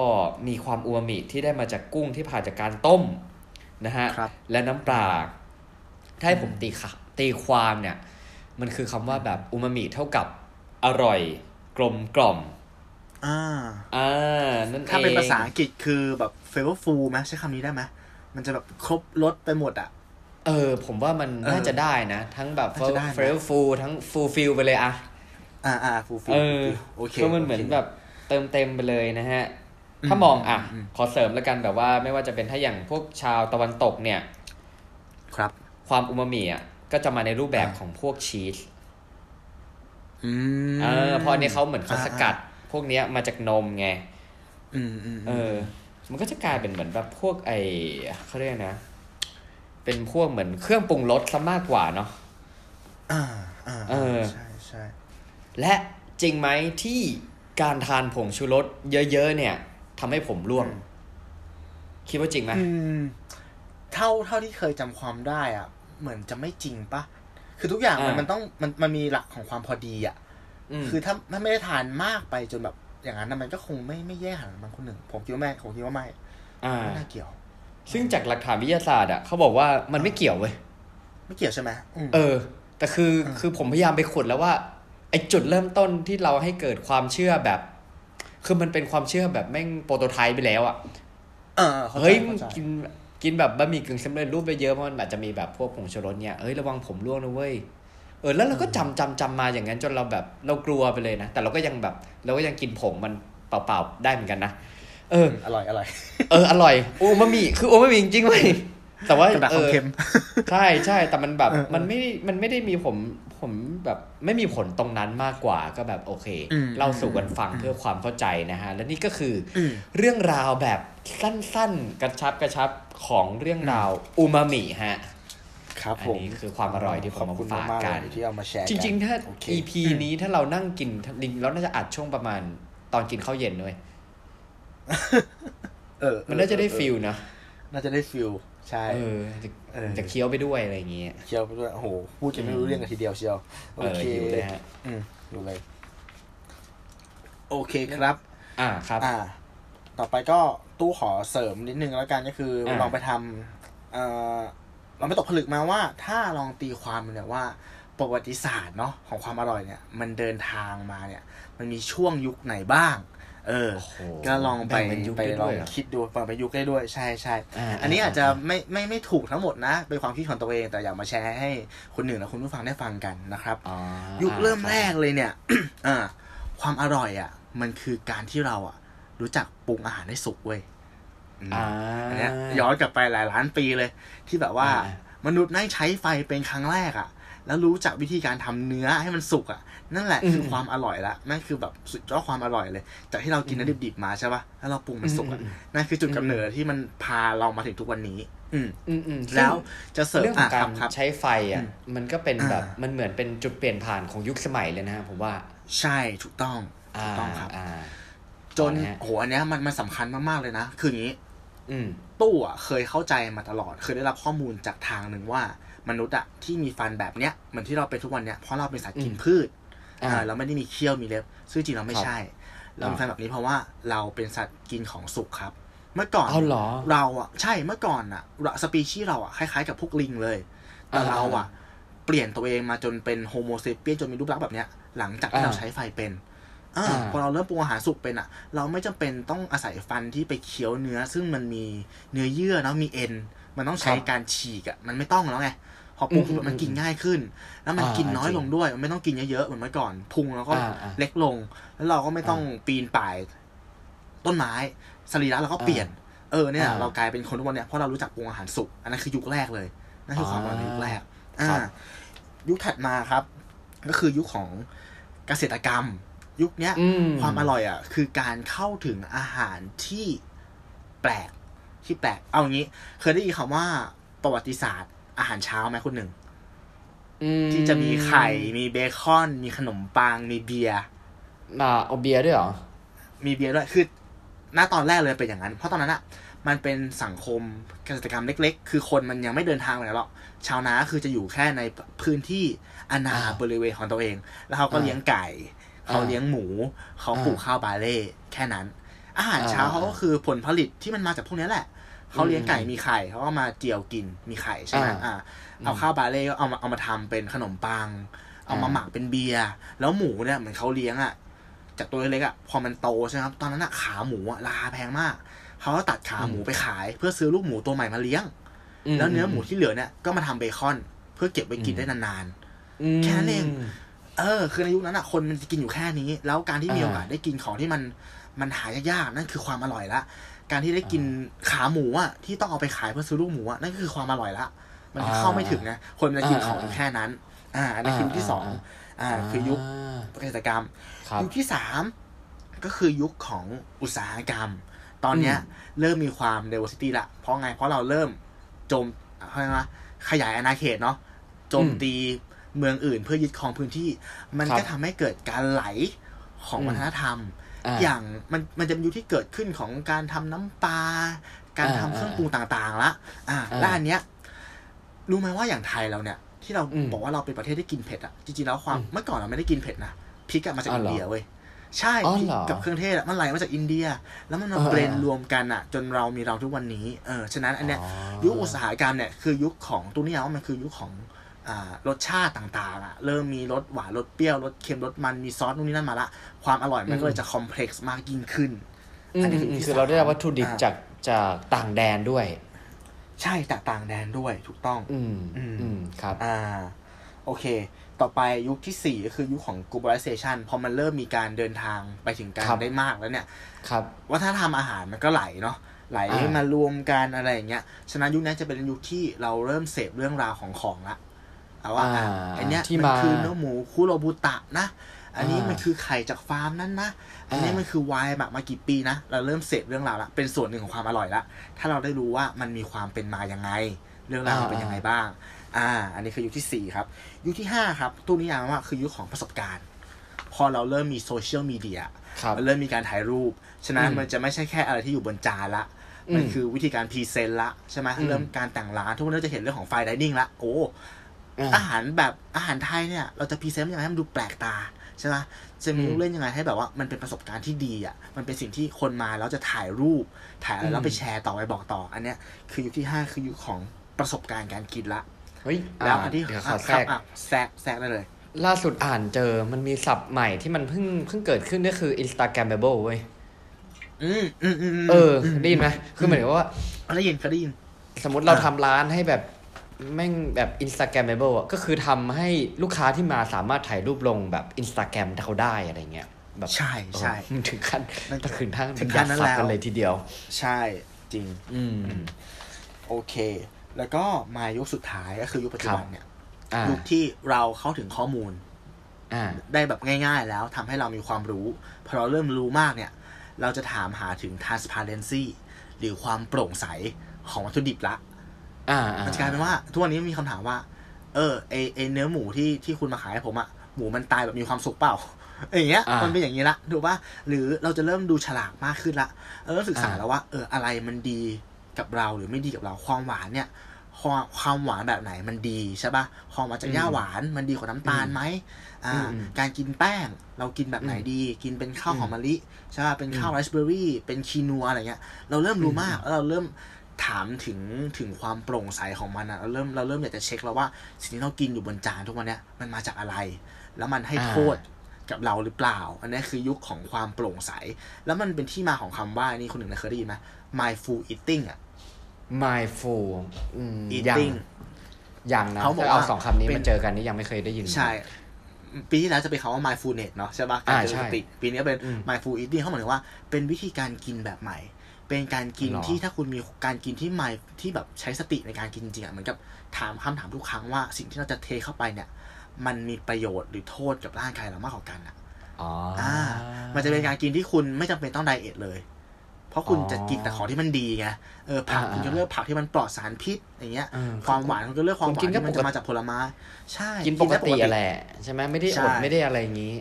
มีความอูมามิที่ได้มาจากกุ้งที่ผ่านจากการต้มนะฮะครับและน้ำปลาถ้าให้ผมตีค่ะตีความเนี่ย มันคือคำว่าแบบอูมามิเท่ากับอร่อย กลมกล่อม อ่าอ่านั่นเองถ้าเป็นภาษาอังกฤษคือแบบ flavorful ไหมใช้คำนี้ได้ไหมมันจะแบบครบรสไปหมดอะเออ ผมว่ามันเออน่าจะได้นะ ทั้งแบบน่าจะได้นะ flavorful ทั้ง fulfill ไปเลยอะอ่าอ่า fulfill เออโอเคก็มันเหมือนโคแบบเติมเต็มไปเลยนะฮะอืมถ้ามองอะอืมขอเสริมแล้วกันแบบว่าไม่ว่าจะเป็นถ้าอย่างพวกชาวตะวันตกเนี่ย ครับ ความอูมามิอะก็จะมาในรูปแบบอ่าของพวกชีสอืมเออเพราะอันนี้เขาเหมือนเขาสกัด พวกเนี้ยมาจากนมไงอืมอืมเออ มันก็จะกลายเป็นเหมือนแบบพวกไอเขาเรียกนะ เป็นพวกเหมือนเครื่องปรุงรสซะมากกว่าเนาะอ่าอ่าเออใช่ใช่และจริงไหมที่การทานผงชูรสเยอะๆเนี่ยทำให้ผมร่วง คิดว่าจริงไหมอืมเท่าเท่าที่เคยจำความได้อะ เหมือนจะไม่จริงปะคือทุกอย่างมันอ่ามัมันต้องมันมันมีหลักของความพอดีอะม คือถ้าถ้าไม่ได้ทานมากไปจนแบบอย่างนั้นนะมันก็คงไม่ไม่แย่ขนาดนั้นบางคนหนึ่ง ผมคิดว่าไม่ผมคิดว่าไม่อ่าไม่น่าเกี่ยว ซึ่งจากหลักฐานวิทยาศาสตร์อะเขาบอกว่ามันไม่เกี่ยวเว้ยไม่เกี่ยวใช่ไหมอืมเออ แต่คืออมคือผมพยายามไปขุดแล้วว่าไอ้จุดเริ่มต้นที่เราให้เกิดความเชื่อแบบ คือมันเป็นความเชื่อแบบแม่งโปรโตไทป์ไปแล้วอะเออข้าใจเฮ้ยมึข้างใจกินกินแบบบะหมี่กึ่งสำเร็จรูปไปเยอะเพราะมันอาจจะมีแบบพวกผงชูรสเนี่ยเอ้ยระวังผมร่วงนะเว้ย เออแล้วเราก็จำจำจำมาอย่างนั้นจนเราแบบเรากลัวไปเลยนะ แต่เราก็ยังแบบเราก็ยังกินผงมันเปล่าๆได้เหมือนกันนะเอออร่อยอร่อยเอออร่อยโอมามิคือโอมามิจริงๆเว้ยแต่ว่าแต่แบบเอความอเค็มใช่ใช่แต่มันแบบเออเออมันไม่ได้มันไม่ได้มีผมผมแบบไม่มีผลตรงนั้นมากกว่าก็แบบโอเคอืมเล่าสู่กันฟังอืมเพื่อความเข้าใจนะฮะ และนี่ก็คือออืมเรื่องราวแบบสั้นๆ กระชับกระชับของเรื่องราวอูมามิฮะ ครับอันผมนี้คือความอร่อยที่ผมขอบคุณมาฝากมากๆกันเลยที่เอามาแชร์จริง ๆ ถ้าโอเค EP นี้ถ้าเรานั่งกินลิงเราน่าจะอัดช่วงประมาณตอนกินข้าวเย็นด้วยเออ มันน่าจะได้ feel นะน่าจะได้ feel ใช่เออจะเออจะเคี้ยวไปด้วยอะไรอย่างเงี้ยเคี้ยวไปด้วยโอ้โหพูดกันไม่รู้เรื่องกันทีเดียวเชียวเอโออเคหิวเลยฮะอืมอยู่เลย โอเคครับ อ่าครับ อ่า ต่อไปก็ตู้ขอเสริมนิดนึงแล้วกันก็คืออาลองไปทำเอ่อ ลองไปตกผลึกมาว่า ถ้าลองตีความมันเนี่ยว่าประวัติศาสตร์เนาะของความอร่อยเนี่ย มันเดินทางมาเนี่ย มันมีช่วงยุคไหนบ้าง เออโอ้โหก็ลองไปแบ่งเป็นยุคไปได้ลด้อวงยเหรอคิดดูแบ่งไปยุคได้ด้วยใช่ใช่อ่าอันนี้อ่าอาจจะไม่ไม่ไม่ถูกทั้งหมดนะเป็นความคิดของตัวเองแต่อยากมาแชร์ให้คนหนึ่งและคุณผู้ฟังได้ฟังกันนะครับอ๋อยุคเริ่มอ่าแรกเลยเนี่ยอ่าความอร่อยอะ มันคือการที่เราอะ รู้จักปรุงอาหารให้สุกเว้ย อืมอ่าอันเนี้ยย้อนกลับไปหลายล้านปีเลย ที่แบบว่าอ่ามนุษย์นั่งใช้ไฟเป็นครั้งแรกอะ แล้วรู้จักวิธีการทำเนื้อให้มันสุกอะ นั่นแหละคือความอร่อยละนั่นคือแบบสุดยอดความอร่อยเลย จากที่เรากินเนื้อดิบๆมาใช่ปะแล้วเราปรุงมันสุกอะนั่นคือจุดกำเนิดที่มันพาเรามาถึงทุกวันนี้ อืมอืมอืมแล้วจะเสริมเรื่องของการครับใช้ไฟอะอืมมันก็เป็นแบบอ่ามัมันเหมือนเป็นจุดเปลี่ยนผ่านของยุคสมัยเลยนะฮะผมว่า ใช่ถูกต้องถูอ่ากต้องครับอ่าจนนะฮะโหอันเนี้ยมันมันสำคัญมากๆเลยนะ คืออย่างนี้อืม ตู้อะเคยเข้าใจมาตลอด เคยได้รับข้อมูลจากทางหนึ่งว่ามนุษย์อะที่มีฟันแบบเนี้ยเหมือนที่เราเป็นทุกวันเนี้ยเพราะเราเป็นสัตว์กินอืมพืชอ่าอ่าเราไม่ได้มีเขี้ยวมีเล็บซึ่งจริงเราไม่ครับใช่ เรามีอ่าฟันแบบนี้เพราะว่าเราเป็นสัตว์กินของสุกครับ เมื่อก่อนเอาเหรอเราอะใช่เมื่อก่อนอะเราสปีชีส์เราอะคล้ายๆกับพวกลิงเลย แต่อ่าเราอะเปลี่ยนตัวเองมาจนเป็น Homo sapiens จนมีรูปลักษณ์แบบเนี้ยหลังจากที่อ่าเราใช้ไฟเป็น อาอ่าพอเราเริ่มปรุงอาหารสุกเป็นอะ เราไม่จำเป็นต้องอาศัยฟันที่ไปเคี้ยวเนื้อ ซึ่งมันมีเนื้อเยื่อเนาะมีเอ็น มันต้องใช้ครับการฉีกอะ มันไม่ต้องแล้วไงพอปรุงอืมสุกมันกินง่ายขึ้น แล้วมันอ่ากินน้อยจริงลงด้วย มันไม่ต้องกินเยอะๆเหมือนเมื่อก่อนพุงเราก็อ่าอ่าเล็กลง แล้วเราก็ไม่ต้องปีนป่ายต้นไม้สรีระเราก็เปลี่ยน เออเนี่ยอ่าเรากลายเป็นคนทุกวันเนี่ยเพราะเรารู้จักปรุงอาหารสุกอันนั้นคือยุคแรกเลยนั่นคือความอร่อยในยุคแรกอ่าครับยุคถัดมาครับ ก็คือยุคของเกษตรกรรม ยุคเนี้ยอืมความอร่อยอะ คือการเข้าถึงอาหารที่แปลกที่แปลก เอาอย่างนี้ เคยได้ยินคำว่าประวัติศาสตร์ อาหารเช้าไหมคุณหนึ่งอืที่จะมีไข่ มีเบคอน มีขนมปัง มีเบียร์มาเอาเบียร์ด้วยเหรอ มีเบียร์ด้วย คือหน้าตอนแรกเลยเป็นอย่างนั้น เพราะตอนนั้นอะมันเป็นสังคมเกษตรกรรมเล็ก ๆ คือคนมันยังไม่เดินทางไปไหนหรอก ชาวนาคือจะอยู่แค่ในพื้นที่อาณาอ่าบริเวณของตัวเอง แล้วเขาก็อ่าเลี้ยงไก่ เขาอ่าเลี้ยงหมู เขาปลูกอ่าข้าวบาเล่แค่นั้น อาหารเช้าอ่าเขาก็คือผลผลิตที่มันมาจากพวกนี้แหละ เขาเลี้ยงไก่มีไข่เขาก็มาเจียวกินมีไข่ใช่ไหมอ่าอ่าเอาข้าวบาเล่ก็เอามาเอามาทำเป็นขนมปัง เอามาหมักเป็นเบียร์แล้วหมูเนี่ยเหมือนเขาเลี้ยงอะจากตัวเล็กๆอะพอมันโตใช่ไหมครับตอนนั้นอะขาหมูอะราคาแพงมากเขาก็ตัดขาหมูไปขาย เพื่อซื้อลูกหมูตัวใหม่มาเลี้ยง แล้วเนื้อหมูที่เหลือเนี่ยก็มาทำเบคอน เพื่อเก็บไว้กินได้นานแค่นั้นเองๆ เออ คือในยุคนั้นอะคนมันจะกินอยู่แค่นี้ แล้วการที่มีอ่าโอกาสได้กินของที่มันมันหายากๆนั่นคือความอร่อยละการที่ได้กินขาหมูอะที่ต้องเอาไปขายเพื่อซื้อลูกหมูอะนั่นคือความอร่อยละมันอ่าเข้าไม่ถึงไงคนมันจะกินอ่าของอยู่แค่นั้น อ่าอันนี้คือยุคที่สองอ่า คือยุคเกษตรกรรมครับยุคที่สามก็คือยุคของอุตสาหกรรม ตอนเนี้ยอืมเริ่มมีความ diversity ละเพราะไงเพราะเราเริ่มโจมเขาเรียกว่าขยายอาณาเขตเนาะโจมตี เมืองอื่นเพื่อยึดครองพื้นที่ มันครับก็ทำให้เกิดการไหลของอืมวัฒนธรรมอ่าอย่างมันมันจะมียุคที่เกิดขึ้นของการทำน้ำปลาการอ่าทำเครื่องปรุงต่างๆละอ่าอ่าและอันเนี้ยรู้ไหมว่าอย่างไทยเราเนี่ย ที่เราอืมบอกว่าเราเป็นประเทศที่กินเผ็ดอะจริงๆแล้วความอืมเมื่อก่อนเราไม่ได้กินเผ็ดนะพริกอะมาจากอ๋ออินเหรอเดียเว้ยใช่อ๋อพริกเหรอกับเครื่องเทศอะมันไหลมาจากอินเดีย แล้วมันมาเออ blend เออรวมกันอะจนเรามีเราทุกวันนี้เออฉะนั้นอันเนี้ยอ๋อยุคอุตสาหกรรมเนี่ยคือยุคของตัวนี้ว่ามันคือยุคของอ่า รสชาติต่างๆอะเริ่มมีรสหวานรสเปรี้ยวรสเค็มรสมันมีซอสนู่นนี่นั่นมาละ ความอร่อยมันก็เลยจะคอมเพล็กซ์มากยิ่งขึ้นอืมอันนี้คืออืมที่คือเราได้รับสามวัตถุดิบอ่าจากจากต่างแดนด้วย ใช่จากต่างแดนด้วยถูกต้องอืมอืมอืมครับ อ่า โอเค ต่อไปยุคที่สี่ก็คือยุคของ globalization พอมันเริ่มมีการเดินทางไปถึงการครับได้มากแล้วเนี่ย ครับวัฒนธรรมอาหารมันก็ไหลเนาะไหลอ่ามมารวมกันอะไรอย่างเงี้ย ฉะนั้นยุคนี้จะเป็นยุคที่เราเริ่มเสพเรื่องราวของของละ เอาว่าอะอ่าอันเนี้ยที่มันมาคือเนื้อหมูคุโรบุตะนะ อันนี้อ่ามัมันคือไข่จากฟาร์มนั้นนะ อันนี้อ่ามัมันคือไวน์หมักมากี่ปีนะ เราเริ่มเสพเรื่องราวละ เป็นส่วนหนึ่งของความอร่อยละ ถ้าเราได้รู้ว่ามันมีความเป็นมายังไง เรื่องราวมันเป็นยังไงบ้าง อ่า อันนี้คือยุคที่สี่ครับ ยุคที่ห้าครับตัวนิยามว่าคือยุคของประสบการณ์ พอเราเริ่มมีโซเชียลมีเดียครับมันเริ่มมีการถ่ายรูป ฉะนั้นอืมมันจะไม่ใช่แค่อะไรที่อยู่บนจานละอืมมันคือวิธีการ present ละใช่ไหมอืมเริ่มการแต่งร้านทุกคนก็จะเห็นเรื่องของ fine dining ละ โอ้ อ่าอาหารแบบอาหารไทยเนี่ย เราจะ present ยังไงให้มันดูแปลกตาใช่ไหมจะมีอืมลูกเล่นยังไงให้แบบว่ามันเป็นประสบการณ์ที่ดีอะ มันเป็นสิ่งที่คนมาแล้วจะถ่ายรูป ถ่ายอะไรแล้วไปแชร์ต่อไปบอกต่อ อันเนี้ยคือยุคที่ห้าคือยุคของประสบการณ์การกินละเฮ้ยแล้วอ่าอันที่เดี๋ยวขอะอคแทรรับกอะแทรกแทรกได้เลย ล่าสุดอ่านเจอมันมีศัพท์ใหม่ที่มันเพิ่งเพิ่งเกิดขึ้นก็คือ Instagrammable เว้ยอืมอืมอืมมเออได้ยินไหมคือหมายถึงว่าเขาได้ยินเขาได้ยิน สมมติเราอ่าทำร้านให้แบบ แม่งแบบ Instagrammable อะก็คือทำให้ลูกค้าที่มาสามารถถ่ายรูปลงแบบ Instagram เขาได้อะไรเงี้ยแบบใช่ใช่เออถึงขั้นนั่นถึงขั้นถึงขั้นนั้นบัญแล้วญัติศัพท์กันเลยทีเดียว ใช่จริง อืมโอเค แล้วก็มายุคสุดท้ายก็คือยุคปัจจุบันเนี่ยอ่ายุคที่เราเข้าถึงข้อมูลอ่าได้แบบง่ายๆแล้วทำให้เรามีความรู้ พอเราเริ่มรู้มากเนี่ย เราจะถามหาถึง transparency หรือความโปร่งใสของวัตถุดิบละอ่าอ่า มันจะกลายเป็นว่าทุกวันนี้มีคำถามว่า เออไอไอเนื้อหมูที่ที่คุณมาขายให้ผมอะหมูมันตายแบบมีความสุขเปล่าอย่างเงี้ยอ่ามัมันเป็นอย่างนี้ละถูกป่ะหรือเราจะเริ่มดูฉลากมากขึ้นละเราเริ่มศึกษาอ่าแล้วว่า เอออะไรมันดีกับเราหรือไม่ดีกับเราความหวานเนี่ยความความหวานแบบไหนมันดีใช่ป่ะความหวานจากหญ้าหวานมันดีกว่าน้ำตาลไหมอ่าอืมการกินแป้งเรากินแบบไหนดี กินเป็นข้าวหอมมะลิใช่ป่ะเป็นข้าวไรซ์เบอร์รี่เป็นคีนัวอะไรเงี้ย เราเริ่มรู้มากแล้วเราเริ่ม ถามถึงถึงความโปร่งใสของมันอะเราเริ่มเราเริ่มอยากจะเช็คแล้วว่าสิ่งที่เรากินอยู่บนจานทุกวันเนี้ยมันมาจากอะไร แล้วมันให้อ่าโทษกับเราหรือเปล่า อันนี้คือยุคของความโปร่งใส แล้วมันเป็นที่มาของคำว่านี่คนหนึ่งนะเคยได้ยินไหม mindful eating อะ mindful อืมยัง eating ยังนะเขาบอกถ้าเอาว่าสองคำนี้เป็นมาเจอกันนี่ยังไม่เคยได้ยินใช่ปีที่แล้วจะเป็นคำว่า mindfulness เนาะใช่ปะการอ่าเจริญใช่สติ ปีนี้เป็นอืม mindful eating เขาหมายถึงว่าเป็นวิธีการกินแบบใหม่ เป็นการกินหรอที่ถ้าคุณมีการกินที่ mind ที่แบบใช้สติในการกินจริงๆอะเหมือนกับถามคำถามทุกครั้งว่าสิ่งที่เราจะเทเข้าไปเนี่ย มันมีประโยชน์หรือโทษกับร่างกายเรามากกว่ากันอะอ๋อออ่า มันจะเป็นการกินที่คุณไม่จำเป็นต้องไดเอทเลย เพราะคุณอ๋อจะกินแต่ของที่มันดีไงเออผักอ่าคุณจะเลือกผักที่มันปลอดสารพิษอย่างเงี้ยเออความหวานคุณก็เลือกความหคุณวากินนก็ที่มันปกติจะมาจากผลไม้ใช่กินปกติได้อะแหละใช่ไหมไม่ได้ใช่อดไม่ได้อะไรอย่างนี้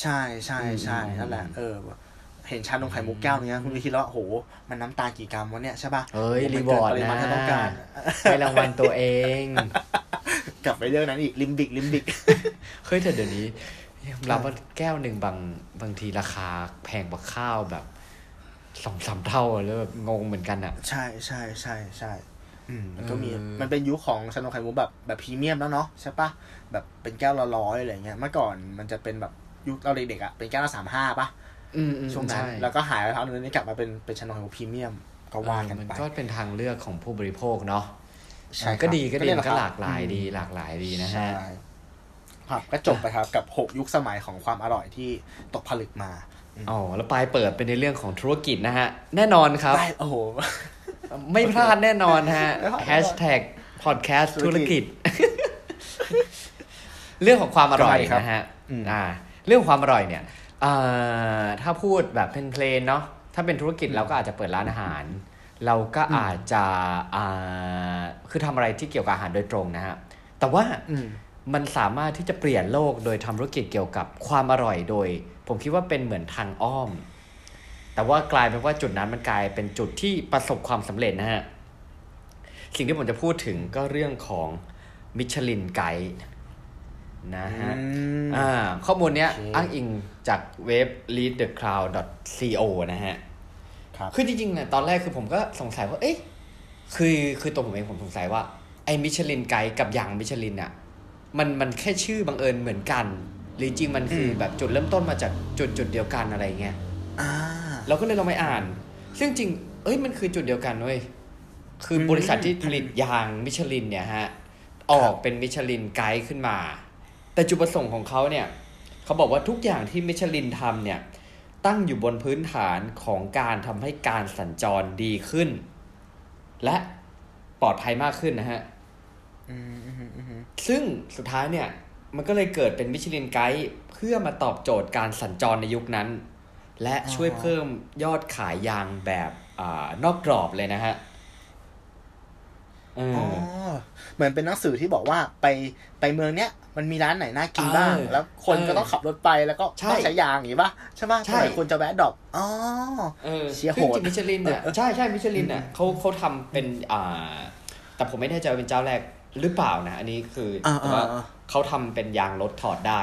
ใช่ใช่ใช่อืมนั่นแหละเออ เห็นชานมไข่มุกแก้วนึงนะคุณก็คิดแล้วว่าโห มันน้ำตาลกี่กรัมวะเนี่ยใช่ป่ะเฮ้ยโโหรีมันบเกิอร์ดปริมาณนะที่ต้องการให้รางวัลตัวเอง กลับไปเรื่องนั้นอีกลิมบิกลิมบิกเฮ้ยแต่เดี๋ยวนี้ยอมรับว่าแก้วหนึ่งบางบางทีราคาแพงกว่าข้าวแบบสองสามเท่าอะแล้วแบบงงเหมือนกันอะ ใช่ใช่ใช่ใช่อืมมันก็มีเออมันเป็นยุคของชานมไข่มุกแบบแบบพรีเมียมแล้วเนาะใช่ปะแบบเป็นแก้วละร้อยอะไรเงี้ยเมื่อก่อนมันจะเป็นแบบยุคเราเด็กๆอะเป็นแก้วละสามห้าปะอืมอืม ช่วงนั้นใช่แล้วก็หายไปพักหนึงนี่กลับมาเป็นเป็นชานมไข่มุกพรีเมียมก็ว่ากันมันไปก็เป็นทางเลือกของผู้บริโภคเนาะใช่ก็ดีก็ดีเรียมันก็ครับหลากหลายดีหลากหลายดีนะใช่ฮะครับก็จบไปครับกับหกยุคสมัยของความอร่อยที่ตกผลึกมาอ๋อแล้วปลายเปิดเป็นในเรื่องของธุรกิจนะฮะ แน่นอนครับได้โอ้โหไม่พลาดแน่นอนฮะไม่พลาดแน่นอนแฮชแท็กพอดแคสต์ธุธุรรกิกิจจเรื่องของความอร่อยทำไมครับนะฮะอืมอ่า เรื่องของความอร่อยเนี่ย อ่าถ้าพูดแบบเพลนๆเนาะถ้าเป็นธุรกิจเราก็อาจจะเปิดร้านอาหาร เราก็อาจจะอ่าคือทำอะไรที่เกี่ยวกับอาหารโดยตรงนะฮะแต่ว่าอืมมันสามารถที่จะเปลี่ยนโลกโดยทำธุรกิจเกี่ยวกับความอร่อยโดย ผมคิดว่าเป็นเหมือนทางอ้อม แต่ว่ากลายเป็นว่าจุดนั้นมันกลายเป็นจุดที่ประสบความสำเร็จนะฮะสิ่งที่ผมจะพูดถึงก็เรื่องของมิชลินไกด์ นะฮะอ่าข้อมูลเนี้ยโอเคอ้างอิงจากเว็บ leadthecrowd.co นะฮะครับคือจริงๆเนี่ยตอนแรกคือผมก็สงสัยว่า เอ๊ะคือคือตัวผมเองผมสงสัยว่า ไอ้มิชลินไกด์กับอย่างมิชลินอะมันมันแค่ชื่อบังเอิญเหมือนกัน หรือจริงมันคืออมแบบจุดเริ่มต้นมาจากจุดจุดเดียวกันอะไรเงี้ยอ่าเราก็เลยลองไปอ่าน ซึ่งจริง เอ้ยมันคือจุดเดียวกันเว้ยคืออืมบริษัทที่ผลิตยางมิชลินเนี่ยฮะ ออกเป็นมิชลินไกด์ขึ้นมา แต่จุดประสงค์ของเขาเนี่ยเขาบอกว่าทุกอย่างที่มิชลินทำเนี่ยตั้งอยู่บนพื้นฐานของการทำให้การสัญจรดีขึ้น และปลอดภัยมากขึ้นนะฮะอืมอืมอืมอืมซึ่งสุดท้ายเนี่ย มันก็เลยเกิดเป็นมิชลินไกด์เพื่อมาตอบโจทย์การสัญจรในยุคนั้น และช่วยเพิ่มยอดขายยางแบบอานอกกรอบเลยนะฮะเออ๋ออเหมือนเป็นหนังสือที่บอกว่าไปไปเมืองเนี้ยมันมีร้านไหนน่ากินบ้างเออแล้วคนก็เออต้องขับรถไปแล้วก็ใช่ต้องใช้ยางอย่างงี้ป่ะใช่ป่ะใช่สมัยคนจะแวะดรอปอ๋อเออเชี่ยคือโหดจริงๆมิชลินเนี่ยใช่ใช่มิชลินเนี่ยเขาเขาทำเป็นอ่าแต่ผมไม่แน่ใจว่าเป็นเจ้าแรกหรือเปล่านะอันนี้คืออาแต่ว่าอ่าเขาทำเป็นยางรถถอดได้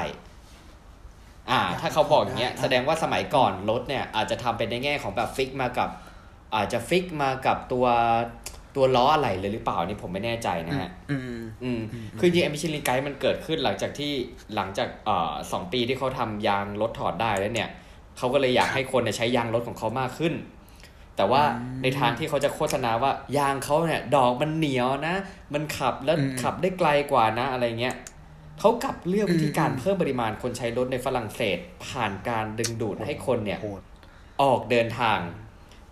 อ่า ถ้าเขาบอกอย่างเงี้ยได้แสดงว่าสมัยก่อนรถเนี่ย อาจจะทำเป็นในแง่ของแบบฟิกมากับ อาจจะฟิกมากับตัว ตัวล้ออะไรเลยหรือเปล่านี่ผมไม่แน่ใจนะฮะอืมอืมคือจริงๆมิชลินไกด์มันเกิดขึ้นหลังจากที่หลังจากเอ่อสองปีที่เขาทำยางรถถอดได้แล้วเนี่ยเขาก็เลยอยากให้คนเนี่ยใช้ยางรถของเขามากขึ้น แต่ว่าอืมในทางที่เขาจะโฆษณาว่ายางเขาเนี่ย ดอกมันเหนียวนะ มันขับแล้วอืมขับได้ไกลกว่านะอะไรเงี้ยเขากลับเลือกวิธีการอืมเพิ่มปริมาณคนใช้รถในฝรั่งเศส ผ่านการดึงดูดให้คนเนี่ยโหดออกเดินทาง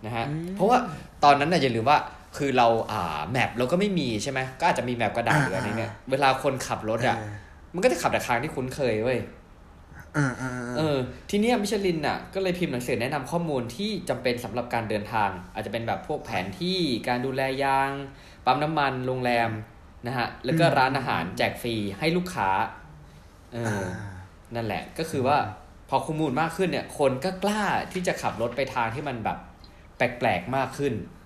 นะฮะอืมเพราะว่าตอนนั้นน่ะอย่าลืมว่า คือเราอ่าแมปเราก็ไม่มีใช่ไหมก็อาจจะมีแมปกระดาษหรืออะไรเนี่ยเวลาคนขับรถอะมันก็จะขับแต่ทางที่คุ้นเคยเว้ยเออเออเอเอออทีเนี้ยมิชลินน่ะ ก็เลยพิมพ์หนังสือแนะนำข้อมูลที่จำเป็นสำหรับการเดินทาง อาจจะเป็นแบบพวกแผนที่การดูแลยางปั๊มน้ำมันโรงแรมนะฮะแล้วก็ร้านอาหารแจกฟรีให้ลูกค้าเออนั่นแหละก็คือว่าพอข้อมูลมากขึ้นเนี่ย คนก็กล้าที่จะขับรถไปทางที่มันแบบ แปลกๆมากขึ้นอืม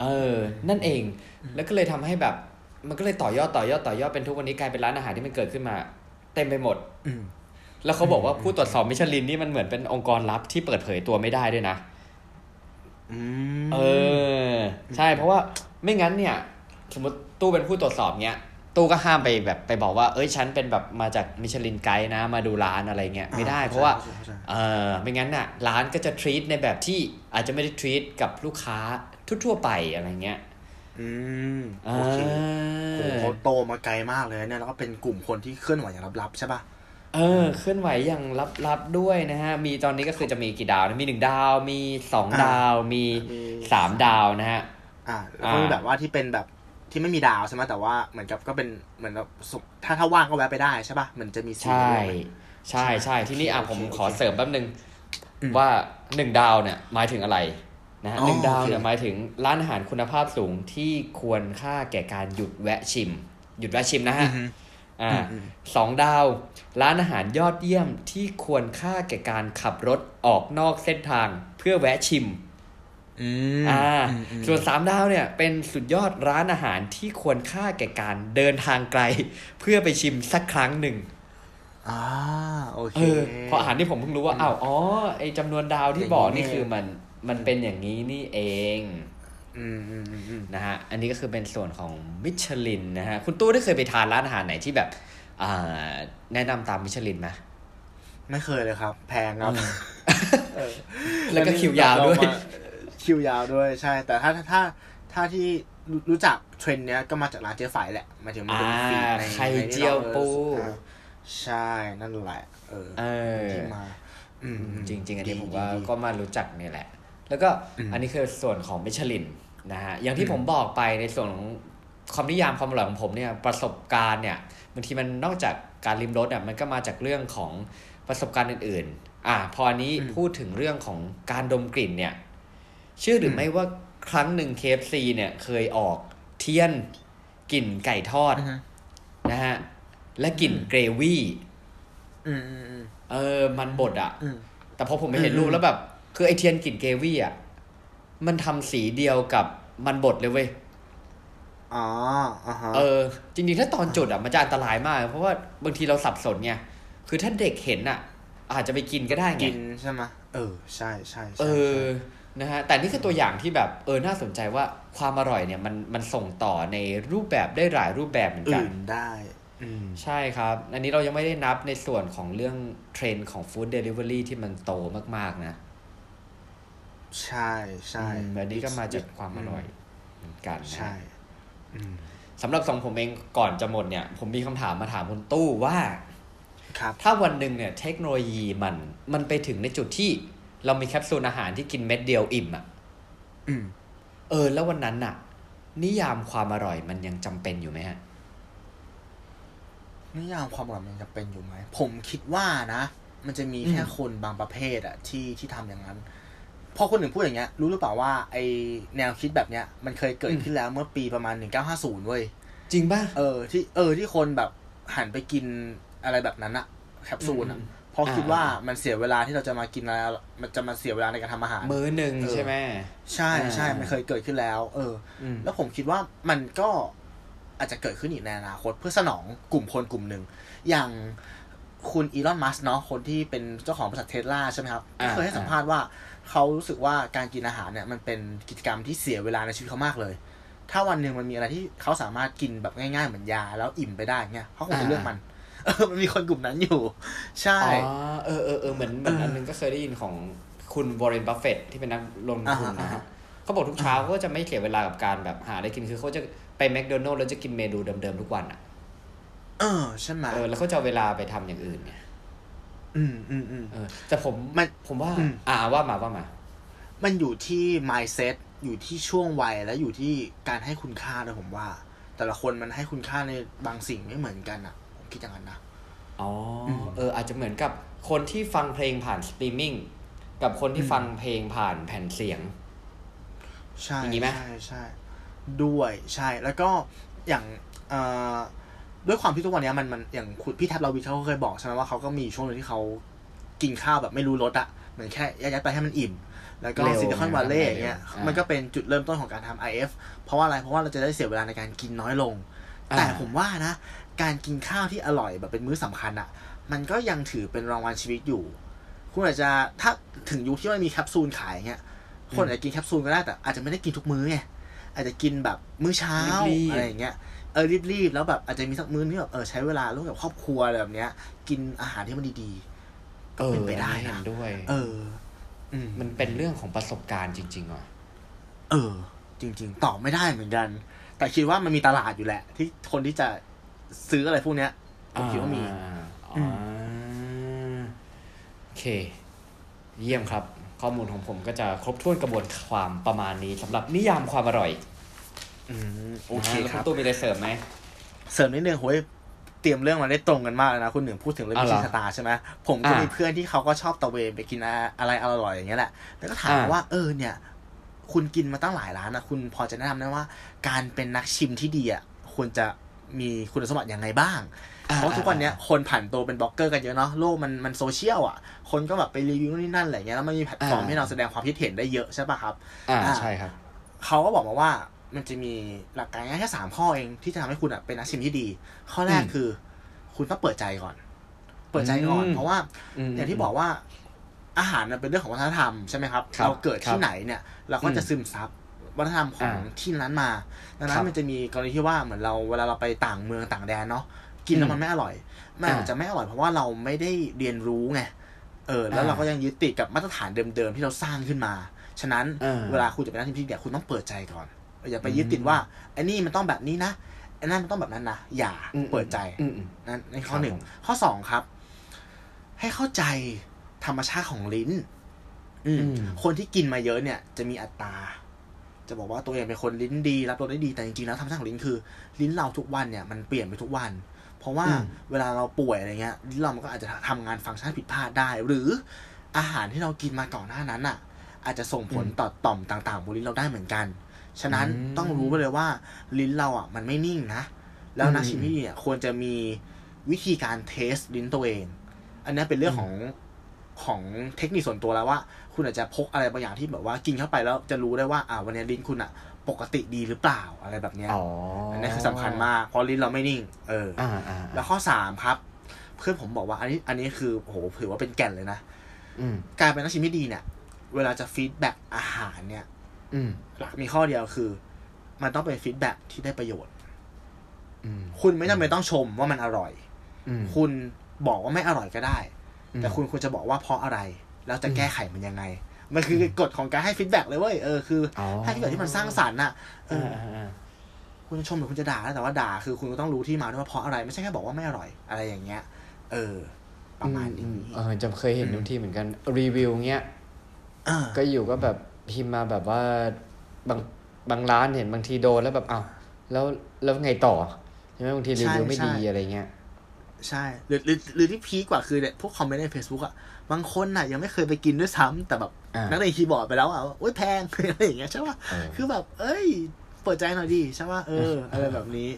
เออ นั่นเอง แล้วก็เลยทำให้แบบ มันก็เลยต่อยอดต่อยอดต่อยอดเป็นทุกวันนี้กลายเป็นร้านอาหารที่มันเกิดขึ้นมา เต็มไปหมด อืมแล้วเขาบอกว่าผู้ตรวจสอบมิชลินนี่มันเหมือนเป็นองค์กรลับที่เปิดเผยตัวไม่ได้ด้วยนะอืมเออ ใช่ เพราะว่าไม่งั้นเนี่ย สมมติตู้เป็นผู้ตรวจสอบเนี้ยตู้ก็ห้ามไปแบบไปบอกว่า เอ้ยฉันเป็นแบบมาจากมิชลินไกด์นะ มาดูร้านอะไรเงี้ยไม่ได้เพราะว่าข้ใจเข้ใจเออไม่งั้นน่ะ ร้านก็จะ treat ในแบบที่อาจจะไม่ได้ treat กับลูกค้า ทั่วๆไปอะไรเงี้ย อืมอ่าโอเคโหเขาโตมาไกลมากเลยเนี่ยแล้วก็เป็นกลุ่มคนที่เคลื่อนไหวอย่างลับๆใช่ป่ะเออเคลื่อนไหวอย่างลับๆด้วยนะฮะ มีตอนนี้ก็คือจะมีกี่ดาวนะมีหนึ่งดาว มีสองอ่าดาวมีมีสามดาวนะฮะ อ่าแล้วก็มีอ่าแบบว่าที่เป็นแบบที่ไม่มีดาวใช่ไหมแต่ว่าเหมือนกับก็เป็นเหมือนแบบสุถ้าถ้าว่างก็แวะไปได้ใช่ป่ะเหมือนจะมีสีใช่ด้วยไหมใช่ใช่ที่นี่อะโอเคผมโอเคขอเสริมแป๊บนึงอืมว่าหนึ่งดาวเนี่ยหมายถึงอะไร นะฮะอ๋อหนึ่งดาวเนี่ยโอเคหมายถึงร้านอาหารคุณภาพสูงที่ควรค่าแก่การหยุดแวะชิม หยุดแวะชิมนะฮะอือฮึอ่าอืมอืมสองดาว ร้านอาหารยอดเยี่ยมที่ควรค่าแก่การขับรถออกนอกเส้นทางเพื่อแวะชิมอืมอ่าอืมอืมส่วนสามดาวเนี่ย เป็นสุดยอดร้านอาหารที่ควรค่าแก่การเดินทางไกล เพื่อไปชิมสักครั้งหนึ่งอ่าโอเคเออเพราะอาหารที่ผมเพิ่งรู้ว่าอ้าวอ๋อไอจำนวนดาวที่อย่างนี้บอกนี่เองคือมัน มันเป็นอย่างนี้นี่เองอืมอืมอืมอืมนะฮะ อันนี้ก็คือเป็นส่วนของมิชลินนะฮะ คุณตู้ได้เคยไปทานร้านอาหารไหนที่แบบอ่าแนะนำตามมิชลินไหมไม่เคยเลยครับ แพงครับอืมเออแล้วก็คิวยาวด้วยเรมาคิวยาวด้วยใช่ แต่ถ้าถ้าถ้าถ้าที่รู้รู้จักเทรนด์เนี้ยก็มาจากร้านเจ๊ฝ่ายแหละหมายถึงมันเป็นฟีดในอ่าไข่ในนี่เจียวปูอ่าใช่นั่นแหละ เออเออที่มาอืมอืมจริงๆอันนี้ดีผมว่าดีก็มารู้จักเนี่ยแหละ แล้วก็อืมอันนี้คือส่วนของมิชลินนะฮะอย่างที่อืมผมบอกไปในส่วนของความนิยามความอร่อยของผมเนี่ยประสบการณ์เนี่ยบางทีมันนอกจากการริมรสอะมันก็มาจากเรื่องของประสบการณ์อื่น ๆ อะพออันนี้พูดถึงเรื่องของการดมกลิ่นเนี่ยเชื่อหรือไม่ว่าครั้งหนึ่ง KFC เนี่ยเคยออกเทียนกลิ่นไก่ทอดอือฮึนะฮะและกลิ่นเกรวี่อืมอืมอืมเออมันบดอะอืมแต่พอผมไปเห็นอืมรูปแล้วแบบ คือไอเทียนกลิ่นเกวี่อะ มันทำสีเดียวกับมันบดเลยเว้ยอ๋ออ่าฮะเออ จริงๆ ถ้าตอนจุดอะมันจะอันตรายมาก เพราะว่าบางทีเราสับสนไง คือถ้าเด็กเห็นอะ อาจจะไปกินก็ได้ไง กินใช่ไหมเออ ใช่ใช่ใช่เออใช่นะฮะ แต่นี่คือตัวอย่างที่แบบ เออ น่าสนใจว่าความอร่อยเนี่ยมันมันส่งต่อในรูปแบบได้หลายรูปแบบเหมือนกันอื่นได้อืมใช่ครับ อันนี้เรายังไม่ได้นับในส่วนของเรื่องเทรนด์ของฟู้ดเดลิเวอรี่ที่มันโตมากๆนะ ใช่ใช่อืมอันนี้ก็มาจากความอร่อยเหมือนกันนะใช่อืมสำหรับสองผมเองก่อนจะหมดเนี่ย ผมมีคำถามมาถามคุณตู้ว่าครับถ้าวันหนึ่งเนี่ย เทคโนโลยีมันมันไปถึงในจุดที่เรามีแคปซูลอาหารที่กินเม็ดเดียวอิ่มอะ่ะอืมเออ แล้ววันนั้นน่ะ นิยามความอร่อยมันยังจำเป็นอยู่ไหมฮะนิยามความอร่อยมันจะเป็นอยู่ไหมผมคิดว่านะมันจะมีแค่คนบางประเภทอะที่ที่ทำอย่างนั้น พอคนหนึ่งพูดอย่างเงี้ย รู้หรือเปล่าว่าไอแนวคิดแบบเนี้ยมันเคยเกิดขึ้นแล้วเมื่อปีประมาณหนึ่งเก้าห้าศูนย์เว้ย จริงป่ะ เออที่เออที่คนแบบหันไปกินอะไรแบบนั้นอะแคปซูลอะอืมเพราะคิดอ่าว่ามันเสียเวลาที่เราจะมากินอะไรมันจะมาเสียเวลาในการทำอาหาร มื้อหนึ่งเออใช่ไหมใช่ใช่อ่ามัมันเคยเกิดขึ้นแล้ว เอออืมแล้วผมคิดว่ามันก็อาจจะเกิดขึ้นอีกในอนาคตเพื่อสนองกลุ่มคนกลุ่มหนึ่งอย่างคุณอีลอนมัสก์เนาะคนที่เป็นเจ้าของบริษัทเทสลาใช่ไหมครับอ่าเคยให้สัมภาษณ์ว่า เขารู้สึกว่าการกินอาหารเนี่ยมันเป็นกิจกรรมที่เสียเวลาในชีวิตเขามากเลย ถ้าวันหนึ่งมันมีอะไรที่เขาสามารถกินแบบง่ายๆเหมือนยาแล้วอิ่มไปได้เงี้ยเขาคงจะเลือกมันเออมันมีคนกลุ่มนั้นอยู่ ใช่อ๋อเออเออเออเหมือนเหมือนเอออัอันนึงก็เคยได้ยินของคุณวอร์เรนบัฟเฟตที่เป็นนักลงทุนอ่าฮะนะอ่าฮะฮะเขาบอกทุกเช้าเขาก็จะไม่เสียเวลากับการแบบหาอะไรกินคือเขาจะไปแมคโดนัลด์แล้วจะกินเมนูเดิมๆทุกวันอะ เออใช่ไหมเออแล้วเขาจะเอาเวลาไปทำอย่างอื่นเนี่ย อืมอืมอืมเออแต่ผมมันผมว่า อืม อ่าว่ามาว่ามา มันอยู่ที่ mindset อยู่ที่ช่วงวัยและอยู่ที่การให้คุณค่าด้วยผมว่า แต่ละคนมันให้คุณค่าในบางสิ่งไม่เหมือนกันอะผมคิดอย่างนั้นนะ อ๋ออม เออ อาจจะเหมือนกับคนที่ฟังเพลงผ่านสตรีมมิ่งกับคนที่อืมฟังเพลงผ่านแผ่นเสียง ใช่อย่างนี้ไหม ใช่ใช่ด้วยใช่แล้วก็อย่างเอ่อ ด้วยความที่ทุกวันเนี้ยมันมันอย่างคุณพี่แท็บเราวิทเขาก็เคยบอกใช่ไหมว่าเขาก็มีช่วงหนึงที่เขากินข้าวแบบไม่รู้รสอะเหมือนแค่ยัดๆไปให้มันอิ่ม แล้วก็เร็วซิลิคอนนะวัลเลย์เร็วอย่างเงี้ยอ่ามัมันก็เป็นจุดเริ่มต้นของการทำ IF เพราะว่าอะไร เพราะว่าเราจะได้เสียเวลาในการกินน้อยลง แต่อ่าผมว่านะ การกินข้าวที่อร่อยแบบเป็นมื้อสำคัญอะมันก็ยังถือเป็นรางวัลชีวิตอยู่ คุณอาจจะถ้าถึงยุคที่มันมีแคปซูลขายเงี้ย คนอาจจะกินแคปซูลก็ได้แต่อาจจะไม่ได้กินทุกมื้อไง อาจจะกินแบบมื้อเช้ารีบๆอะไรอย่างเงี้ย เออรีบๆ แล้วแบบอาจจะมีสักมื้อที่แบบเออใช้เวลาร่วมกับครอบครัวอะไรแบบเนี้ย กินอาหารที่มันดีๆก็เป็นไปได้อัเห็นะนด้วย เอออืมมันเป็นเรื่องของประสบการณ์จริงๆอะเออ จริง ๆตอบไม่ได้เหมือนกัน แต่คิดว่ามันมีตลาดอยู่แหละ ที่คนที่จะซื้ออะไรพวกเนี้ยผมคิดว่ามีอ่าอือ่ามโอเค เยี่ยมครับ ข้อมูลของผมก็จะครบถ้วนกระบวนความประมาณนี้สำหรับนิยามความอร่อย อืมโอเคนะฮะแล้วคคุรัณบตู้มีอะไรเสริมไหมเสริมนิดนึงโหยเตรียมเรื่องมาได้ตรงกันมากเลยนะคุณหนึ่งพูดถึงเรื่องอะมิเหรชอลินสตาร์ใช่ไหมผมก็อะมีเพื่อนที่เขาก็ชอบตะเวนไปกินอะไรอร่อยๆอย่างเงี้ยแหละแล้วก็ถามอะว่าเออเนี่ย คุณกินมาตั้งหลายร้านนะคุณพอจะแนะนำได้ว่า การเป็นนักชิมที่ดีอะควรจะมีคุณสมบัติยังไงบ้าง เพราะทุกวันเนี้ยคนผันตัวเป็นบล็อกเกอร์กันเยอะเนาะ โลกมันมันโซเชียลอะ คนก็แบบไปรีวิวนู่นนี่นั่นอะไรเงี้ย แล้วมันมีแพลตฟอร์มอ่าให้เราแสดงความคิดเห็นได้เยอะใช่ปะครับอ่าอ่าใช่ครับ เขาก็บอกมาว่า มันจะมีหลักการง่ายแค่สามข้อเองที่จะทำให้คุณอะเป็นนักชิมที่ดี ข้อแรกอืมคือ คุณต้องเปิดใจก่อน เปิดใจก่อนอืมเพราะว่ามอย่างที่บอกว่า อาหารมันเป็นเรื่องของวัฒนธรรมใช่ไหมครับครับเราเกิดครัที่ไหนเนี่ย เราก็จะอืมซึมซับวัฒนธรรมของอ่าที่นั้นมา ดังนั้ครันบมันจะมีกรณีที่ว่าเหมือนเราเวลาเราไปต่างเมืองต่างแดนเนาะกินแล้วอืมมันไม่อร่อย มันอาจอ่าจะไม่อร่อยเพราะว่าเราไม่ได้เรียนรู้ไง เออ แล้วอ่าเราก็ยังยึดติดกับมาตรฐานเดิมๆที่เราสร้างขึ้นมา ฉะนั้นเออเวลาคุณจะเป็นนักชิมที่ดีอะคุณต้องเปิดใจก่อน อย่าไปยึดติดว่าไอ้นี่มันต้องแบบนี้นะไอ้นั่นมันต้องแบบนั้นนะอย่าอืมเปิดใจอืมอืมนั่นในข้ครัอบหนึ่งผมข้อสองครับ ให้เข้าใจธรรมชาติของลิ้น อืมอืมคนที่กินมาเยอะเนี่ย จะมีอัตราจะบอกว่าตัวเองเป็นคนลิ้นดีรับรสได้ดีแต่จริงๆแล้วธรรมชาติของลิ้นคือ ลิ้นเราทุกวันเนี่ยมันเปลี่ยนไปทุกวัน เพราะว่าอืมเวลาเราป่วยอะไรเงี้ยลิ้นเรามันก็อาจจะทำงานฟังก์ชันผิดพลาดได้ หรืออาหารที่เรากินมาก่อนหน้านั้นอะ อาจจะส่งผลต่อต่อมต่างๆบนลิ้นเราได้เหมือนกัน ฉะนั้นอืมต้องรู้ไปเลยว่าลิ้นเราอะมันไม่นิ่งนะ แล้วนักชิมที่ดีเนี่ยควรจะมีวิธีการ test ลิ้นตัวเอง อันนี้เป็นเรื่องของของเทคนิคส่วนตัวแล้วว่า คุณอาจจะพกอะไรบางอย่างที่แบบว่ากินเข้าไปแล้วจะรู้ได้ว่าอ่าวันนี้ลิ้นคุณอะ ปกติดีหรือเปล่าอะไรแบบเนี้ยอ๋ออัอันนี้คือสำคัญมากเพราะลิ้นเราไม่นิ่ง เออออ่าอ่าแล้วข้อสามครับ เพื่อนผมบอกว่า อันนี้อันนี้คือโหถือว่าเป็นแก่นเลยนะอืมการเป็นนักชิมที่ดีเนี่ย เวลาจะ feedback อาหารเนี่ยอืม หลักมีข้อเดียวคือ มันต้องเป็น feedback ที่ได้ประโยชน์อืมคุณไม่จำเป็นต้องชมว่ามันอร่อยอืมคุณบอกว่าไม่อร่อยก็ได้อืมแต่คุณควรจะบอกว่าเพราะอะไร แล้วจะแก้ไขมันยังไง มันคือกฎของการให้ feedback เลยเว้ยเออคือออให้ feedback ที่มันสร้างสรรค์น่ะเออ่าออ่าอ่าคุณจะชมหรือคุณจะด่าแต่ว่าด่าคือคุณก็ต้องรู้ที่มาด้วยว่าเพราะอะไรไม่ใช่แค่บอกว่าไม่อร่อยอะไรอย่างเงี้ย เออ ประมาณนี้อืมเออจำเคยเห็นอืมทุกที่เหมือนกันรีวิวเงี้ยเออก็อยู่ก็แบบ พิมพ์มาแบบว่าบางบางร้านเห็นบางทีโดนแล้วแบบอ้าวแล้วแล้วไงต่อใช่ไหมบางทีรีวิวไม่ดีอะไรเงี้ยใช่หรือหรือหรือที่พีคกว่าคือเนี่ยพวกคอมเมนต์ใน Facebook อะบางคนน่ะ ยังไม่เคยไปกินด้วยซ้ำแต่แบบอ่านักเรียนคีย์บอร์ดไปแล้วอะว่าโอ๊ยแพงอะไรอย่างเงี้ยใช่ป่ะเออคือแบบ เอ้ย เปิดใจหน่อยดิใช่ป่ะเออ อะไรแบบนี้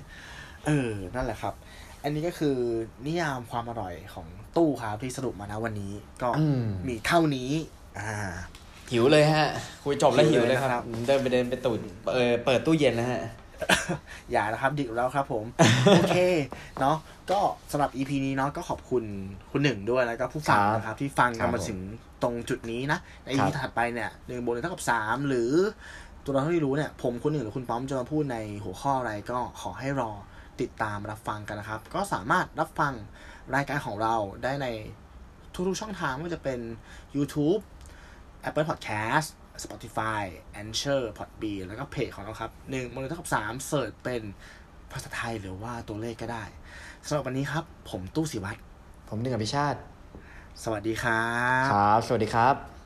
เออ นั่นแหละครับ อันนี้ก็คือนิยามความอร่อยของตู้ครับที่สรุปมานะวันนี้ ก็อืมมีเท่านี้ อ่า หิวเลยฮะ คุยจบแล้วหิหิววเลเลยยนะคครัรับบเดินไปเดินไปตูดเออเปิดตู้เย็นนะฮะ อย่านะครับดึกแล้วครับผม โอเค เนาะก็สำหรับ EP นี้เนาะก็ขอบคุณคุณหนึ่งด้วยแล้วก็ผู้ฟังครับนะครับ ที่ฟังครักันบมาถึงตรงจุดนี้นะใน EP ครับถัดไปเนี่ยหนึ่งบวกหนึ่งเท่ากับสามหรือตัวเราที่รู้เนี่ย ผมคุณหนึ่งหรือคุณป้อมจะมาพูดในหัวข้ออะไรก็ขอให้รอติดตามรับฟังกันนะครับ ก็สามารถรับฟังรายการของเราได้ในทุกๆช่องทางไม่ว่าจะเป็น YouTube Apple Podcast Spotify Anchor Podbean แล้วก็เพจของเราครับหนึ่งบวกหนึ่งเท่ากับสามเสิร์ชเป็นภาษาไทยหรือว่าตัวเลขก็ได้สำหรับวันนี้ครับ ผมตู้สิวัตรผมหนึ่งอภิชาติ สวัสดีครับ ครับ สวัสดีครับ